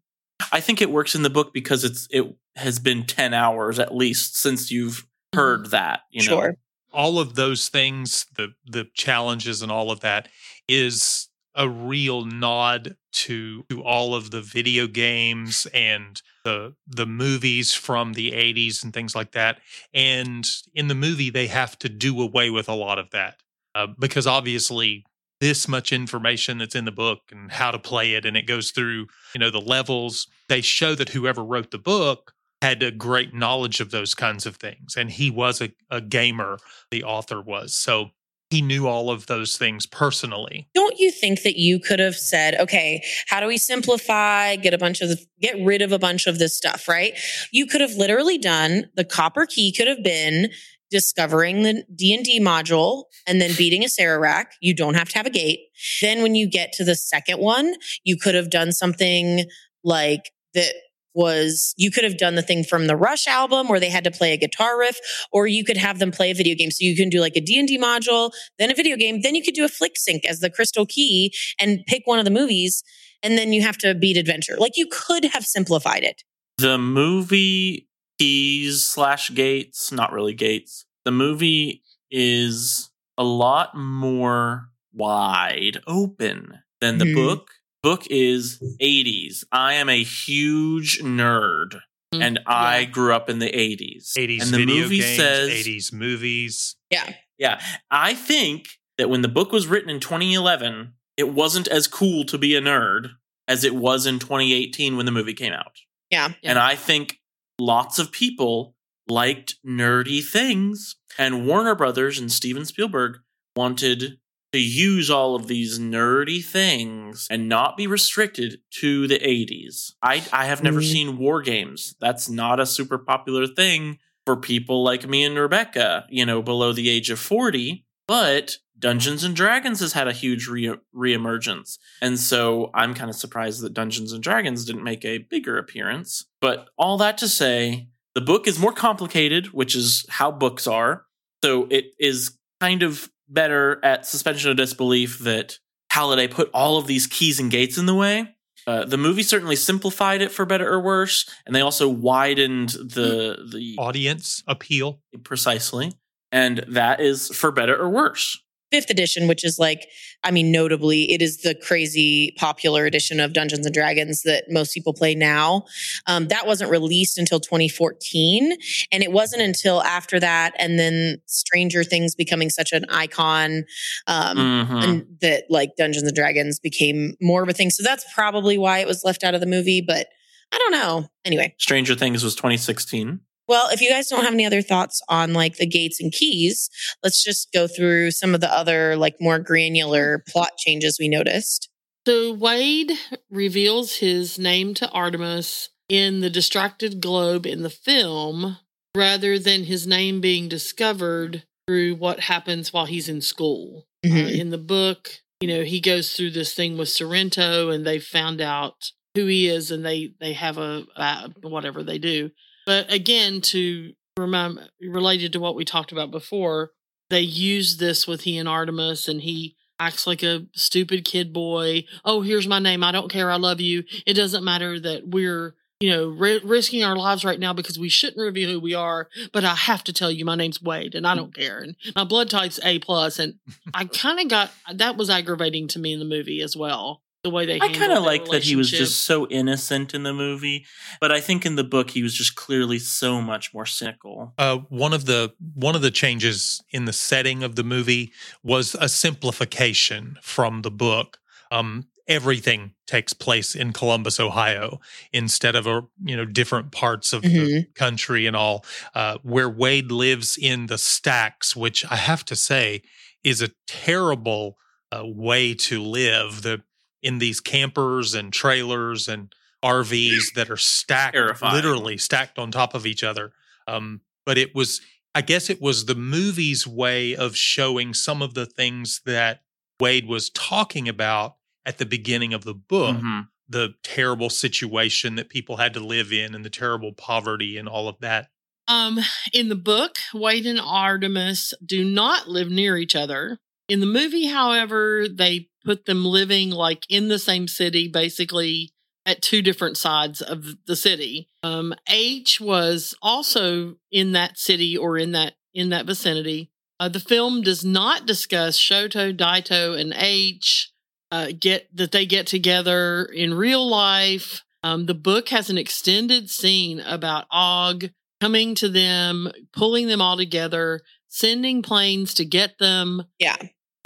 I think it works in the book because it's it has been 10 hours at least since you've heard mm-hmm. that, you know. Sure. All of those things, the the challenges and all of that is a real nod to to all of the video games and the the movies from the 80s and things like that and in the movie they have to do away with a lot of that uh, because obviously this much information that's in the book and how to play it and it goes through you know the levels they show that whoever wrote the book had a great knowledge of those kinds of things and he was a, a gamer the author was. So he knew all of those things personally. Don't you think that you could have said, okay, how do we simplify, get a bunch of, get rid of a bunch of this stuff, right? You could have literally done the copper key could have been discovering the D&D module and then beating a Acererak. You don't have to have a gate. Then when you get to the second one, you could have done something like that was you could have done the thing from the Rush album where they had to play a guitar riff, or you could have them play a video game. So you can do like a D&D module, then a video game, then you could do a flick sync as the crystal key and pick one of the movies. And then you have to beat adventure. Like you could have simplified it. The movie keys slash gates, not really gates. The movie is a lot more wide open than the mm-hmm. book book is 80s. I am a huge nerd. Mm, and I grew up in the 80s. 80s and the movie games, says 80s movies. Yeah. Yeah. I think that when the book was written in 2011, it wasn't as cool to be a nerd as it was in 2018 when the movie came out. Yeah. yeah. And I think lots of people liked nerdy things and Warner Brothers and Steven Spielberg wanted to use all of these nerdy things and not be restricted to the 80s. I, I have never mm-hmm. seen war games. That's not a super popular thing for people like me and Rebekah, you know, below the age of 40. But Dungeons and Dragons has had a huge re- reemergence. And so I'm kind of surprised that Dungeons and Dragons didn't make a bigger appearance. But all that to say, the book is more complicated, which is how books are. So it is kind of better at suspension of disbelief that Halliday put all of these keys and gates in the way. Uh, the movie certainly simplified it for better or worse, and they also widened the the audience appeal precisely, and that is for better or worse. Fifth edition, which is like, I mean, notably, it is the crazy popular edition of Dungeons and Dragons that most people play now. Um, that wasn't released until 2014. And it wasn't until after that, and then Stranger Things becoming such an icon, um, Mhm. and that like Dungeons and Dragons became more of a thing. So that's probably why it was left out of the movie, but I don't know. Anyway. Stranger Things was 2016. Well, if you guys don't have any other thoughts on like the gates and keys, let's just go through some of the other like more granular plot changes we noticed. So Wade reveals his name to Artemis in the distracted globe in the film rather than his name being discovered through what happens while he's in school. Uh, Mhm. in the book, you know, he goes through this thing with Sorrento and they found out who he is and they they have a uh, whatever they do. But again, to remember related to what we talked about before, they use this with he and Artemis and he acts like a stupid kid boy. Oh, here's my name. I don't care. I love you. It doesn't matter that we're, you know, ri- risking our lives right now because we shouldn't reveal who we are, but I have to tell you my name's Wade and I don't mm-hmm. care. And my blood type's A plus and I kind of got that was aggravating to me in the movie as well. The way they I kind of like that he was just so innocent in the movie, but I think in the book he was just clearly so much more cynical. Uh, one of the one of the changes in the setting of the movie was a simplification from the book. Um, everything takes place in Columbus, Ohio, instead of a you know different parts of the Mhm. country and all. Uh, where Wade lives in the stacks, which I have to say is a terrible uh, way to live. The in these campers and trailers and RVs that are stacked, Terrifying. literally stacked on top of each other. Um, but it was, I guess, it was the movie's way of showing some of the things that Wade was talking about at the beginning of the book Mhm. the terrible situation that people had to live in and the terrible poverty and all of that. Um, in the book, Wade and Artemis do not live near each other. In the movie, however, they put them living like in the same city, basically at two different sides of the city. Um, H was also in that city or in that in that vicinity. Uh, the film does not discuss Shoto, Daito, and H uh, get that they get together in real life. Um, the book has an extended scene about Og coming to them, pulling them all together, sending planes to get them, Yeah.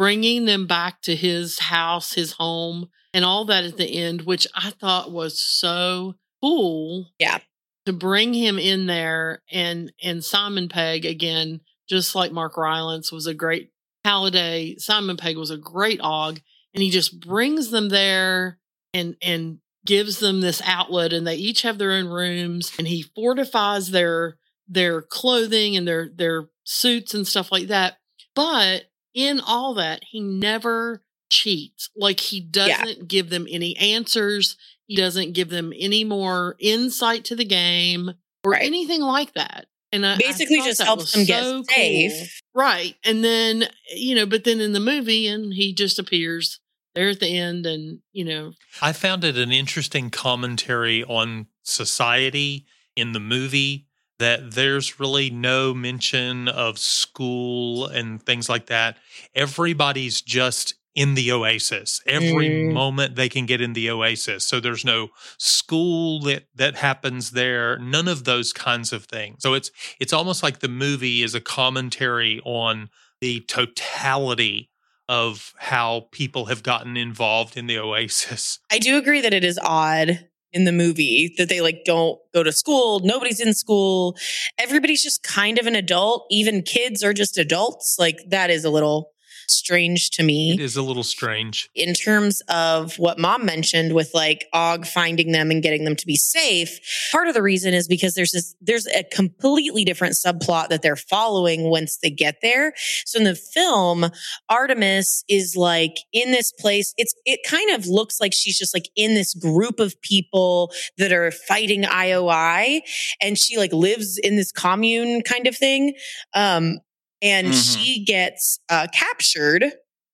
Bringing them back to his house, his home, and all that at the end, which I thought was so cool. Yeah. To bring him in there and and Simon Pegg again, just like Mark Rylance was a great Halliday, Simon Pegg was a great Og, and he just brings them there and and gives them this outlet and they each have their own rooms and he fortifies their their clothing and their their suits and stuff like that but in all that he never cheats. Like he doesn't give them any answers. He doesn't give them any more insight to the game or Right. anything like that. And I, I Basically thought just that helps was them get so cool. safe. right. And then you know but then in the movie and he just appears there at the end and you know. I found it an interesting commentary on society in the movie that there's really no mention of school and things like that. Everybody's just in the oasis. Every Mm. moment they can get in the oasis. So there's no school that that happens there, none of those kinds of things. So it's it's almost like the movie is a commentary on the totality of how people have gotten involved in the oasis. I do agree that it is odd in the movie that they like don't go to school. Nobody's in school. Everybody's just kind of an adult. Even kids are just adults. Like that is a little strange to me. It is a little strange. in terms of what mom mentioned with like Og finding them and getting them to be safe, part of the reason is because there's this, there's a completely different subplot that they're following once they get there. So in the film, Artemis is like in this place. It's, it kind of looks like she's just like in this group of people that are fighting IOI and she like lives in this commune kind of thing. Um, and Mhm. she gets uh, captured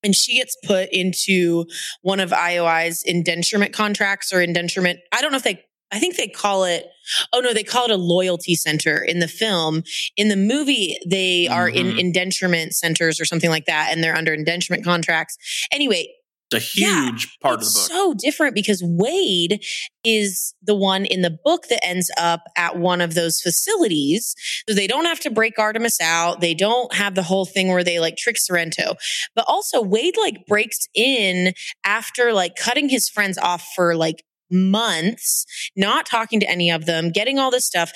and she gets put into one of IOI's indenturement contracts or indenturement. I don't know if they I think they call it, oh no, they call it a loyalty center in the film. In the movie, they are in Mhm. indenturement centers or something like that, and they're under indenturement contracts. Anyway, It's a Yeah, huge part of the book. it's book. so different because Wade is the one in the book that ends up at one of those facilities. So they don't have to break Artemis out. They don't have the whole thing where they like trick Sorrento. But also Wade like breaks in after like cutting his friends off for like months, not talking to any of them, getting all this stuff,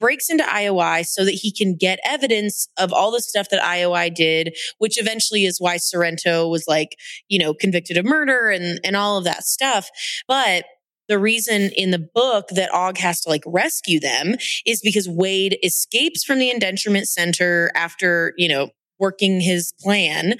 breaks into IOI so that he can get evidence of all the stuff that IOI did, which eventually is why Sorrento was like, you know, convicted of murder and, and all of that stuff. But the reason in the book that Og has to like rescue them is because Wade escapes from the indenturement center after, you know, working his plan.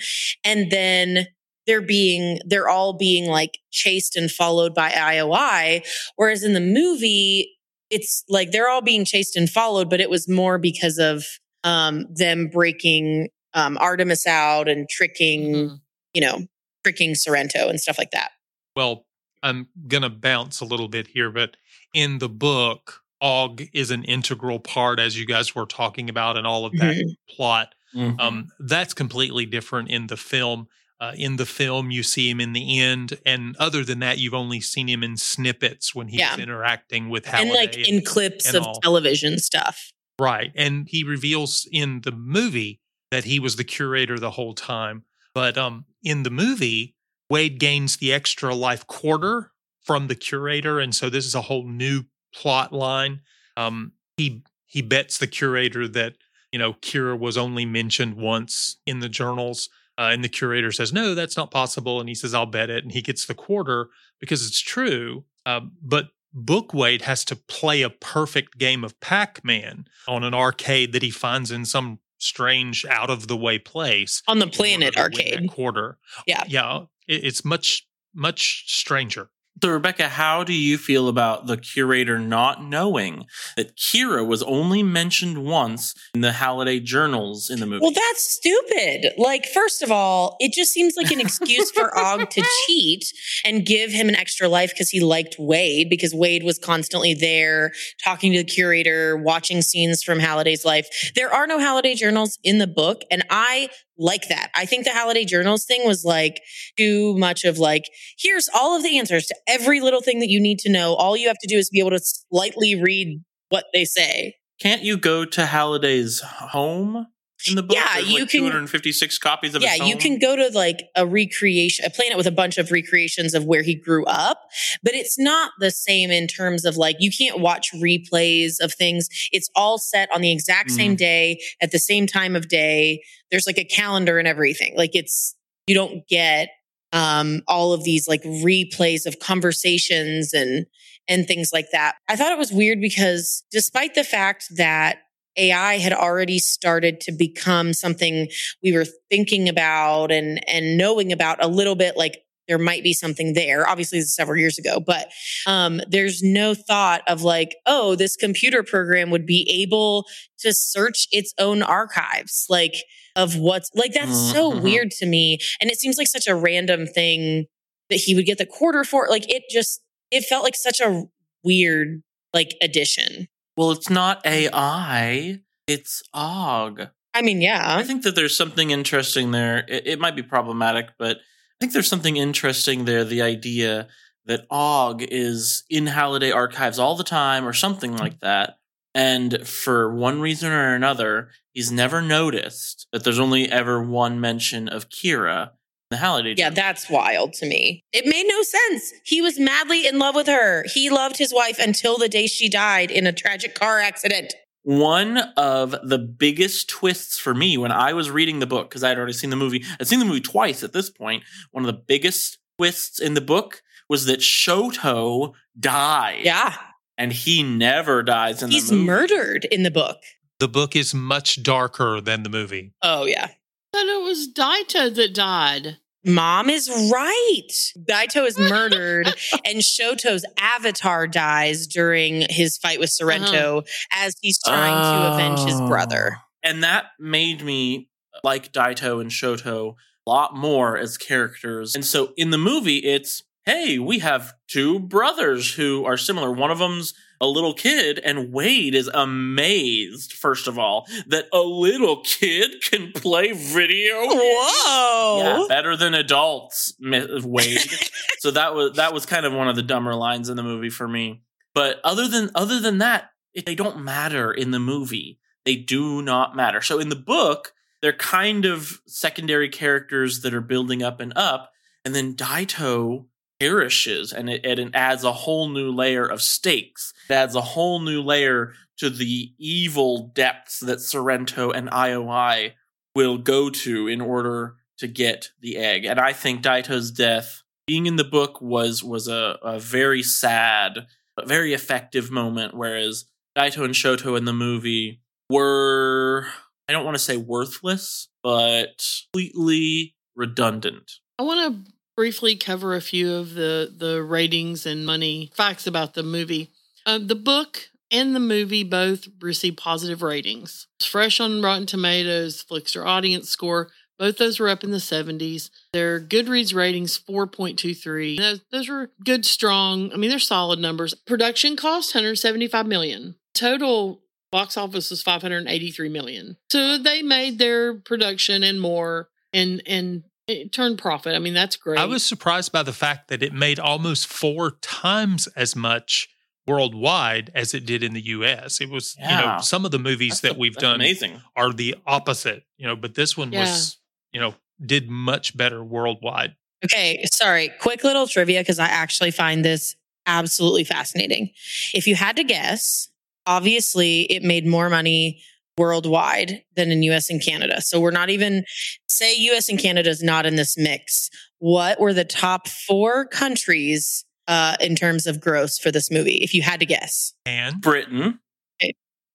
And then they're being, they're all being like chased and followed by IOI. Whereas in the movie, it's like they're all being chased and followed, but it was more because of um, them breaking um, Artemis out and tricking, Mhm. you know, tricking Sorrento and stuff like that. Well, I'm going to bounce a little bit here, but in the book, Og is an integral part, as you guys were talking about, and all of that plot. Mhm. Um, that's completely different in the film. Uh, in the film, you see him in the end, and other than that, you've only seen him in snippets when he's Yeah. interacting with and like in clips and of all. television stuff. Right. And he reveals in the movie that he was the curator the whole time. But um in the movie, Wade gains the extra life quarter from the curator. And so this is a whole new plot line. Um he he bets the curator that, you know, Kira was only mentioned once in the journals. Uh, and the curator says, no, that's not possible. And he says, I'll bet it. And he gets the quarter because it's true. Um, but book Wade has to play a perfect game of Pac Man on an arcade that he finds in some strange, out of the way place. On the Planet to win that Arcade. quarter. Yeah. Yeah. it- it's much, much stranger. So, Rebekah, how do you feel about the curator not knowing that Kira was only mentioned once in the Halliday journals in the movie? Well, that's stupid. Like, first of all, it just seems like an excuse for [laughs] Og to cheat and give him an extra life because he liked Wade, because Wade was constantly there talking to the curator, watching scenes from Halliday's life. There are no Halliday journals in the book, and I like that. I think the Halliday journals thing was like too much of like, here's all of the answers to every little thing that you need to know. All you have to do is be able to slightly read what they say. Can't you go to Halliday's home in the book? Yeah, There's you like can- 256 copies of yeah, you can go to like a recreation, a planet with a bunch of recreations of where he grew up, but it's not the same in terms of like you can't watch replays of things. It's all set on the exact same Mm. day at the same time of day. There's like a calendar and everything. Like it's you don't get um all of these like replays of conversations and and things like that. I thought it was weird because despite the fact that AI had already started to become something we were thinking about and and knowing about a little bit like there might be something there. Obviously this is several years ago but um there's no thought of like oh this computer program would be able to search its own archives like of what's like that's so Mhm. weird to me. And it seems like such a random thing that he would get the quarter for. Like it just it felt like such a weird like addition well, it's not AI, it's Og. i mean yeah I think that there's something interesting there. It, it might be problematic, but I think there's something interesting there. The idea that Og is in Halliday archives all the time, or something mm. like that. And for one reason or another, he's never noticed that there's only ever one mention of Kira the Halliday. Yeah, Journal. that's wild to me. It made no sense. He was madly in love with her. He loved his wife until the day she died in a tragic car accident. one of the biggest twists for me when I was reading the book, because I had already seen the movie, I'd seen the movie twice at this point. One of the biggest twists in the book was that Shoto died. Yeah. And he never dies in He's the movie. He's murdered in the book. The book is much darker than the movie. Oh, yeah. But it was Daito that died. Mom is right. Daito is [laughs] murdered, and Shoto's avatar dies during his fight with Sorrento uh-huh. as he's trying to avenge his oh. brother. And that made me like Daito and Shoto a lot more as characters. And so in the movie, it's hey, we have two brothers who are similar. One of them's a little kid, and Wade is amazed, first of all, that a little kid [laughs] can play video. Whoa. Yeah, better than adults, Wade. [laughs] so that was that was kind of one of the dumber lines in the movie for me. But other than other than that, it, they don't matter in the movie. They do not matter. So in the book, they're kind of secondary characters that are building up and up, and then Daito perishes, and it, and it adds a whole new layer of stakes. It adds a whole new layer to the evil depths that Sorrento and IOI will go to in order to get the egg. And I think Daito's death, being in the book, was was a, a very sad but very effective moment, whereas Daito and Shoto in the movie were I don't want to say worthless, but completely redundant. I want to briefly cover a few of the the ratings and money facts about the movie. Um, the book and the movie both received positive ratings. Fresh on Rotten Tomatoes, Flixster audience score. Both those were up in the 70s. Their Goodreads ratings 4.23. Those, those were good, strong. I mean, they're solid numbers. Production cost 175 million. Total box office was 583 million. So they made their production and more and and it turned profit. I mean, that's great. I was surprised by the fact that it made almost four times as much worldwide as it did in the US. It was, you know, some of the movies That's- that we've that's done amazing. are the opposite, you know, but this one was, you know, did much better worldwide. Okay, sorry. Quick little trivia because I actually find this absolutely fascinating. If you had to guess, obviously it made more money worldwide than in US and Canada. So we're not even say US and Canada is not in this mix. What were the top 4 countries uh in terms of gross for this movie if you had to guess? And Britain.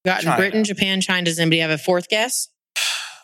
Got China. Britain, Japan, China. Does anybody have a fourth guess?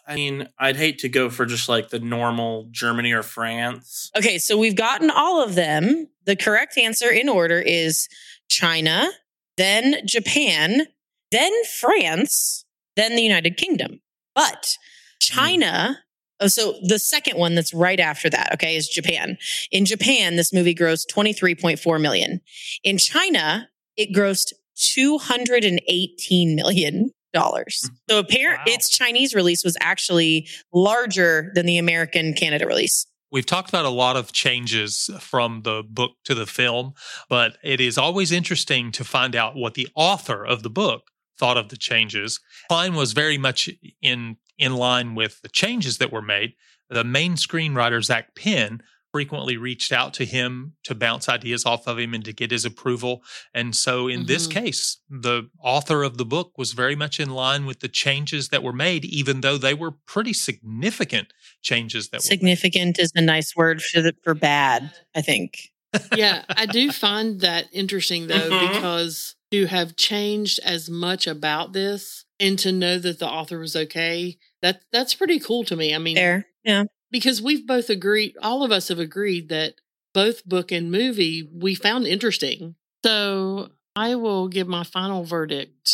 I mean, I'd hate to go for just like the normal Germany or France. Okay, so we've gotten all of them. The correct answer in order is China, then Japan, then France, then the United Kingdom. But China, oh, so the second one that's right after that, okay, is Japan. In Japan, this movie grossed 23.4 million. In China, it grossed 218 million dollars. Hmm. So apparent Wow. its Chinese release was actually larger than the American Canada release. We've talked about a lot of changes from the book to the film, but it is always interesting to find out what the author of the book thought of the changes. Cline was very much in in line with the changes that were made. The main screenwriter Zak Penn frequently reached out to him to bounce ideas off of him and to get his approval. And so in this Mhm. case, the author of the book was very much in line with the changes that were made, even though they were pretty significant changes that were. Significant is a nice word for the, for bad, I think. yeah, I do find that interesting though, Mhm. because to have changed as much about this and to know that the author was okay, that that's pretty cool to me. I mean. Yeah. because we've both agreed, all of us have agreed that both book and movie we found interesting. So I will give my final verdict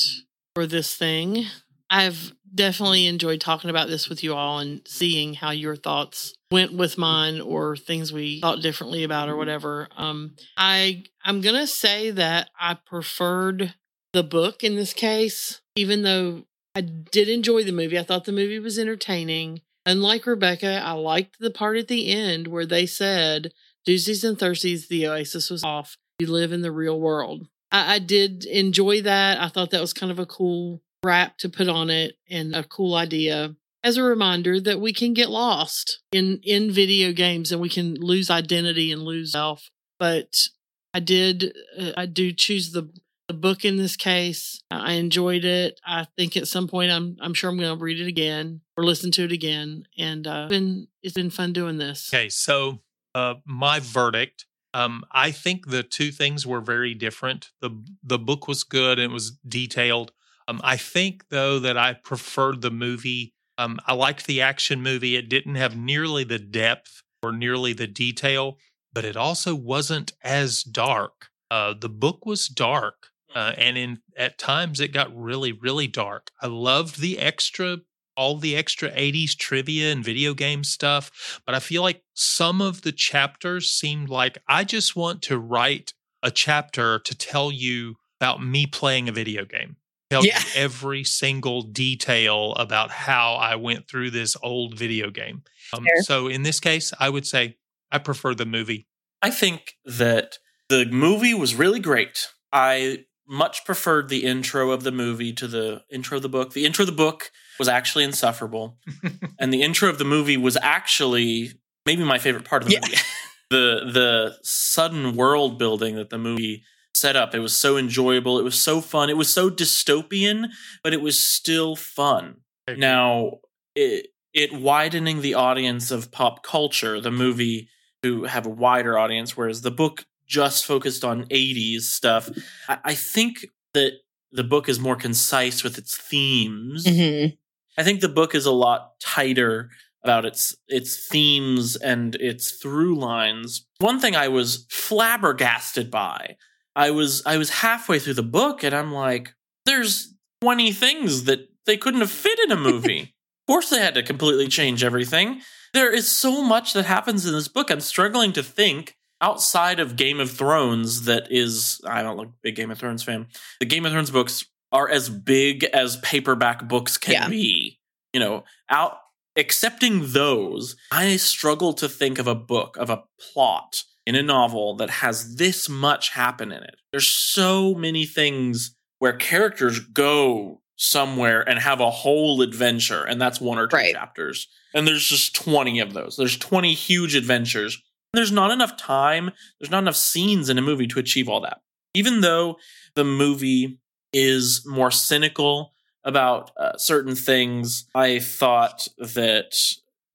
for this thing. I've definitely enjoyed talking about this with you all and seeing how your thoughts went with mine or things we thought differently about or whatever. Um, I I'm gonna say that I preferred the book in this case, even though I did enjoy the movie. I thought the movie was entertaining. Unlike Rebekah, I liked the part at the end where they said Tuesdays and Thursdays the Oasis was off. You live in the real world. I, I did enjoy that. I thought that was kind of a cool wrap to put on it and a cool idea as a reminder that we can get lost in in video games and we can lose identity and lose self. But I did uh, I do choose the the book in this case. I enjoyed it. I think at some point I'm I'm sure I'm going to read it again or listen to it again. And uh, it's been it's been fun doing this. Okay, so uh, my verdict. Um, I think the two things were very different. the The book was good and it was detailed. Um, I think though that I preferred the movie. Um, I liked the action movie. It didn't have nearly the depth or nearly the detail, but it also wasn't as dark. Uh, the book was dark, uh, and in at times it got really, really dark. I loved the extra all the extra 80s trivia and video game stuff, but I feel like some of the chapters seemed like I just want to write a chapter to tell you about me playing a video game. Tell Yeah. you [laughs] every single detail about how I went through this old video game. Um, Fair. so in this case, I would say I prefer the movie. I think that the movie was really great. I much preferred the intro of the movie to the intro of the book. The intro of the book was actually insufferable, [laughs] and the intro of the movie was actually maybe my favorite part of the Yeah. movie. [laughs] the the sudden world building that the movie set up. It was so enjoyable. It was so fun. It was so dystopian, but it was still fun. Now, it, it widening the audience of pop culture, the movie to have a wider audience, whereas the book just focused on 80s stuff. I, I think that the book is more concise with its themes. Mhm. I think the book is a lot tighter about its its themes and its through lines. One thing I was flabbergasted by, I was I was halfway through the book and I'm like, there's 20 things that they couldn't have fit in a movie. [laughs] of course they had to completely change everything. There is so much that happens in this book. I'm struggling to think outside of Game of Thrones that is I don't look big Game of Thrones fan. The Game of Thrones books are as big as paperback books can Yeah. be. You know, out accepting those, I struggle to think of a book of a plot in a novel that has this much happen in it. There's so many things where characters go somewhere and have a whole adventure, and that's one or two Right. chapters. And there's just 20 of those. There's 20 huge adventures. There's not enough time, there's not enough scenes in a movie to achieve all that. Even though the movie is more cynical about uh, certain things, I thought that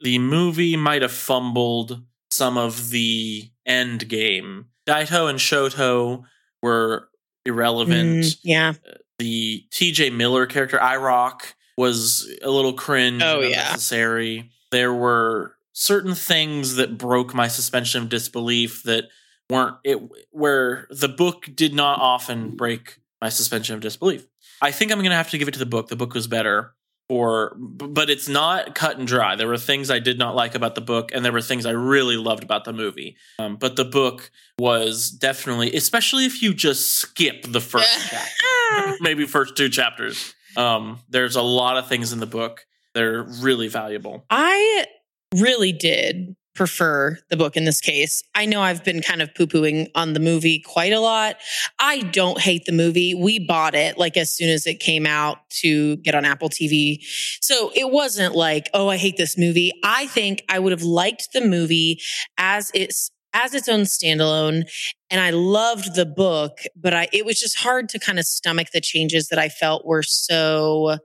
the movie might have fumbled some of the end game. Daito and Shoto were irrelevant. Mm, yeah. The TJ Miller character, i-R0k, was a little cringe Oh, and yeah. unnecessary. There were certain things that broke my suspension of disbelief that weren't it where the book did not often break my suspension of disbelief. I think I'm going to have to give it to the book. The book was better for b- but it's not cut and dry. There were things I did not like about the book and there were things I really loved about the movie. Um, but the book was definitely especially if you just skip the first [laughs] chapter maybe first two chapters. Um, there's a lot of things in the book that are really valuable. I really did prefer the book in this case. I know I've been kind of poo pooing on the movie quite a lot. I don't hate the movie. We bought it like as soon as it came out to get on Apple TV. So it wasn't like, oh, I hate this movie. I think I would have liked the movie as it's as its own standalone and I loved the book, but I it was just hard to kind of stomach the changes that I felt were so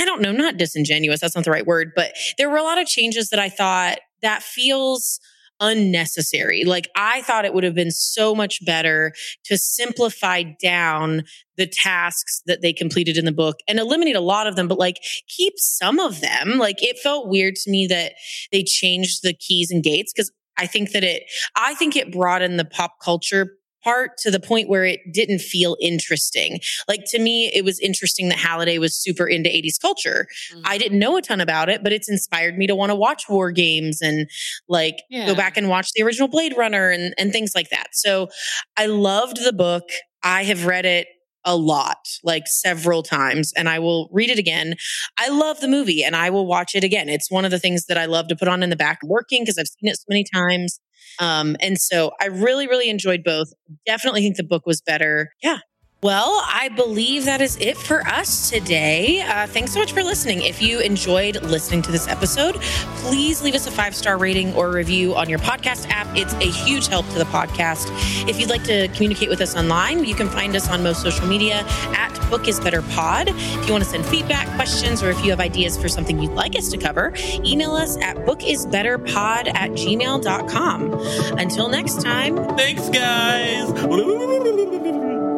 I don't know, not disingenuous, that's not the right word, but there were a lot of changes that I thought that feels unnecessary. Like I thought it would have been so much better to simplify down the tasks that they completed in the book and eliminate a lot of them, but like keep some of them. Like it felt weird to me that they changed the keys and gates because I think that it, I think it broadened the pop culture part to the point where it didn't feel interesting. Like to me, it was interesting that Halliday was super into 80s culture. Mhm. I didn't know a ton about it, but it's inspired me to want to watch war games and like Yeah. go back and watch the original Blade Runner and, and things like that. So I loved the book. I have read it a lot, like several times, and I will read it again. I love the movie and I will watch it again. It's one of the things that I love to put on in the back working because I've seen it so many times. Um, and so I really, really enjoyed both. Definitely think the book was better. Yeah. Well, I believe that is it for us today. Uh, thanks so much for listening. If you enjoyed listening to this episode, please leave us a five star rating or review on your podcast app. It's a huge help to the podcast. If you'd like to communicate with us online, you can find us on most social media at Book Is Better Pod. If you want to send feedback, questions, or if you have ideas for something you'd like us to cover, email us at bookisbetterpod at gmail.com. Until next time, Thanks, guys. [laughs]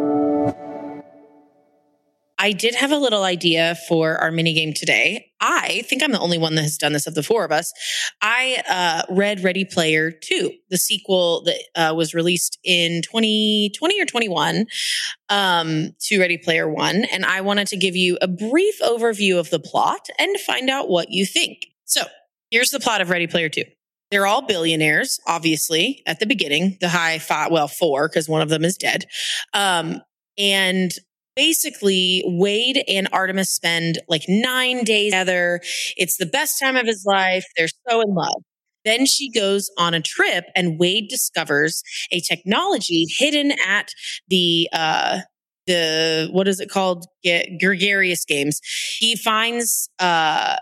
I did have a little idea for our mini game today. I think I'm the only one that has done this of the four of us. I uh, read Ready Player 2, the sequel that uh, was released in 2020 or 21 um, to Ready Player 1. And I wanted to give you a brief overview of the plot and find out what you think. So here's the plot of Ready Player 2. They're all billionaires, obviously, at the beginning, the high five, well, four, because one of them is dead. Um, and basically Wade and Artemis spend like nine days together. It's the best time of his life. They're so in love. Then she goes on a trip and Wade discovers a technology hidden at the, uh, the, what is it called? G- gregarious games. He finds, uh,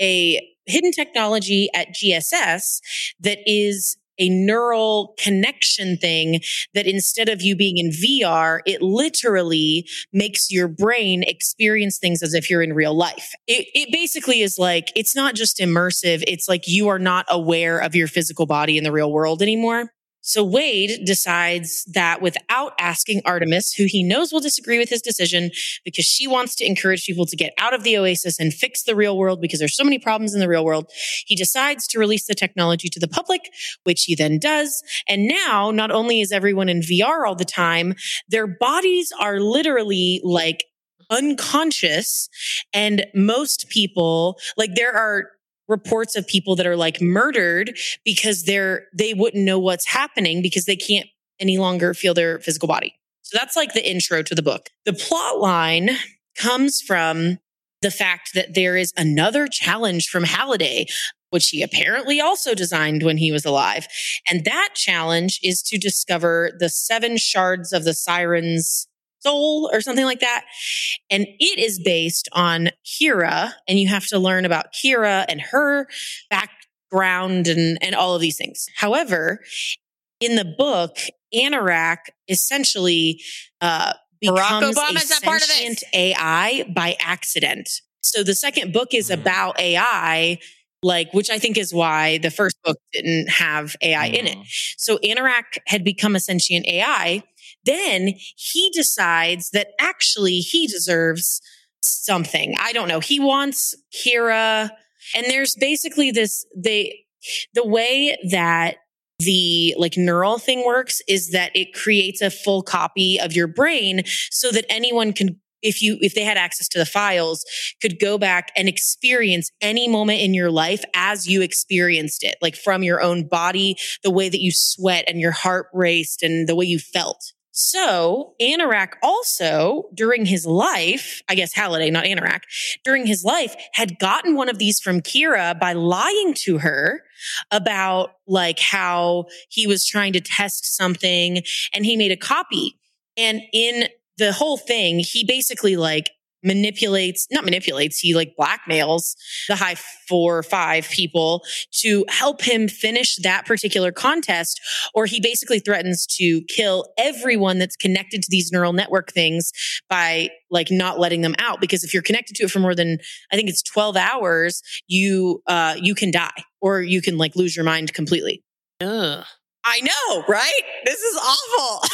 a hidden technology at GSS that is a neural connection thing that instead of you being in VR, it literally makes your brain experience things as if you're in real life. It, it basically is like, it's not just immersive. It's like you are not aware of your physical body in the real world anymore. So Wade decides that without asking Artemis, who he knows will disagree with his decision because she wants to encourage people to get out of the oasis and fix the real world because there's so many problems in the real world, he decides to release the technology to the public, which he then does. And now not only is everyone in VR all the time, their bodies are literally like unconscious and most people like there are reports of people that are like murdered because they're they wouldn't know what's happening because they can't any longer feel their physical body. So that's like the intro to the book. The plot line comes from the fact that there is another challenge from Halliday, which he apparently also designed when he was alive. And that challenge is to discover the seven shards of the siren's soul or something like that. And it is based on Kira and you have to learn about Kira and her background and, and all of these things. However, in the book, Anorak essentially, uh, becomes a sentient AI by accident. So the second book is mm. about AI, like, which I think is why the first book didn't have AI mm. in it. Mm. So Anorak had become a sentient AI then he decides that actually he deserves something. I don't know. He wants Kira. And there's basically this, they, the way that the like neural thing works is that it creates a full copy of your brain so that anyone can if you if they had access to the files could go back and experience any moment in your life as you experienced it like from your own body the way that you sweat and your heart raced and the way you felt so Anorak also during his life, I guess Halliday, not Anorak, during his life had gotten one of these from Kira by lying to her about like how he was trying to test something and he made a copy. And in the whole thing, he basically like manipulates, not manipulates, he like blackmails the high four or five people to help him finish that particular contest. Or he basically threatens to kill everyone that's connected to these neural network things by like not letting them out. Because if you're connected to it for more than, I think it's 12 hours, you, uh, you can die or you can like lose your mind completely. Ugh. I know, right? This is awful.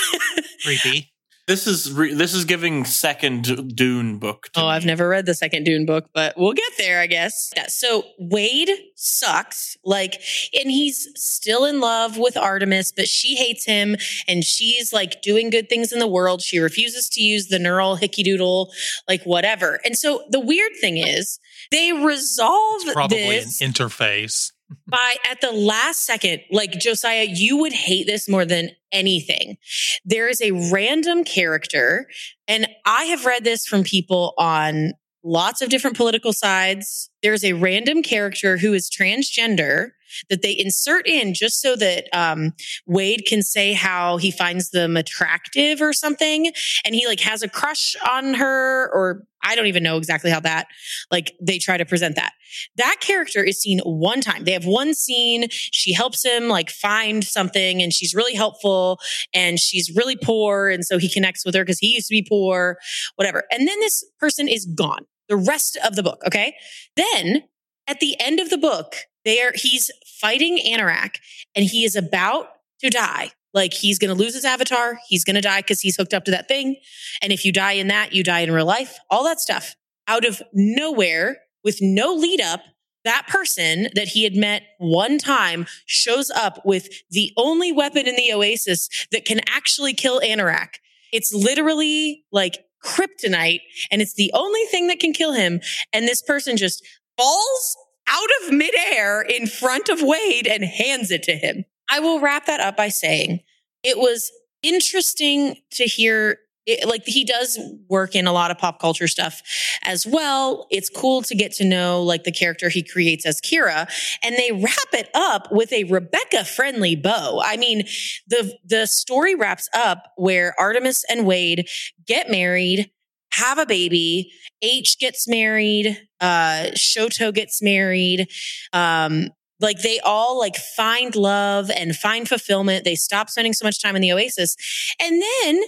[laughs] Creepy. This is re- this is giving second Dune book. oh, me. I've never read the second Dune book, but we'll get there, I guess. Yeah, so Wade sucks, like, and he's still in love with Artemis, but she hates him, and she's like doing good things in the world. She refuses to use the neural hickey doodle, like whatever. And so the weird thing is, they resolve it's probably this an interface by at the last second, like Josiah, you would hate this more than anything. There is a random character, and I have read this from people on lots of different political sides. There's a random character who is transgender that they insert in just so that um, Wade can say how he finds them attractive or something. And he like has a crush on her, or I don't even know exactly how that, like they try to present that. That character is seen one time. They have one scene. She helps him like find something and she's really helpful and she's really poor. And so he connects with her because he used to be poor, whatever. And then this person is gone the rest of the book. Okay. Then at the end of the book, there he's fighting Anorak and he is about to die. Like he's going to lose his avatar. He's going to die because he's hooked up to that thing. And if you die in that, you die in real life, all that stuff. Out of nowhere, with no lead up, that person that he had met one time shows up with the only weapon in the Oasis that can actually kill Anorak. It's literally like kryptonite and it's the only thing that can kill him. And this person just falls out of midair in front of Wade and hands it to him. I will wrap that up by saying it was interesting to hear it, like he does work in a lot of pop culture stuff as well. It's cool to get to know like the character he creates as Kira and they wrap it up with a Rebekah friendly bow. I mean, the, the story wraps up where Artemis and Wade get married, have a baby. H gets married. Uh, Shoto gets married. Um, like they all like find love and find fulfillment. They stop spending so much time in the oasis. And then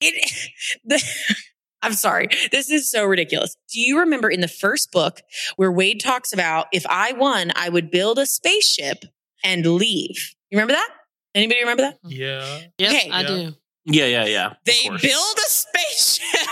it, [laughs] the, I'm sorry. This is so ridiculous. Do you remember in the first book where Wade talks about if I won, I would build a spaceship and leave? You remember that? Anybody remember that? Yeah. Yep, Okay. I Yeah. do. Yeah, yeah, yeah. They build a spaceship.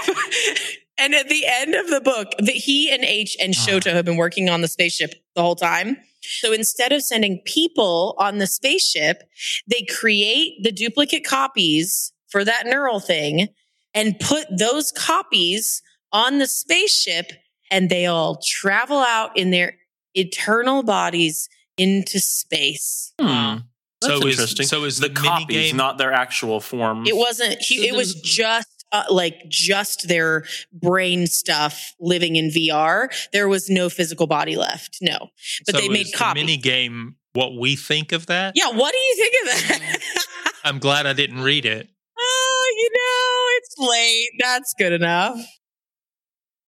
And at the end of the book, that he and H and Shoto have been working on the spaceship the whole time. So instead of sending people on the spaceship, they create the duplicate copies for that neural thing and put those copies on the spaceship and they all travel out in their eternal bodies into space. Hmm. That's So is interesting. so is the the, mini copies, game not their actual forms. It wasn't. He, So it was just uh, like just their brain stuff living in VR. There was no physical body left. No, but so they made is the copies. mini game what we think of that? yeah. What do you think of that? I'm glad I didn't read it. [laughs] oh, you know, it's late. That's good enough.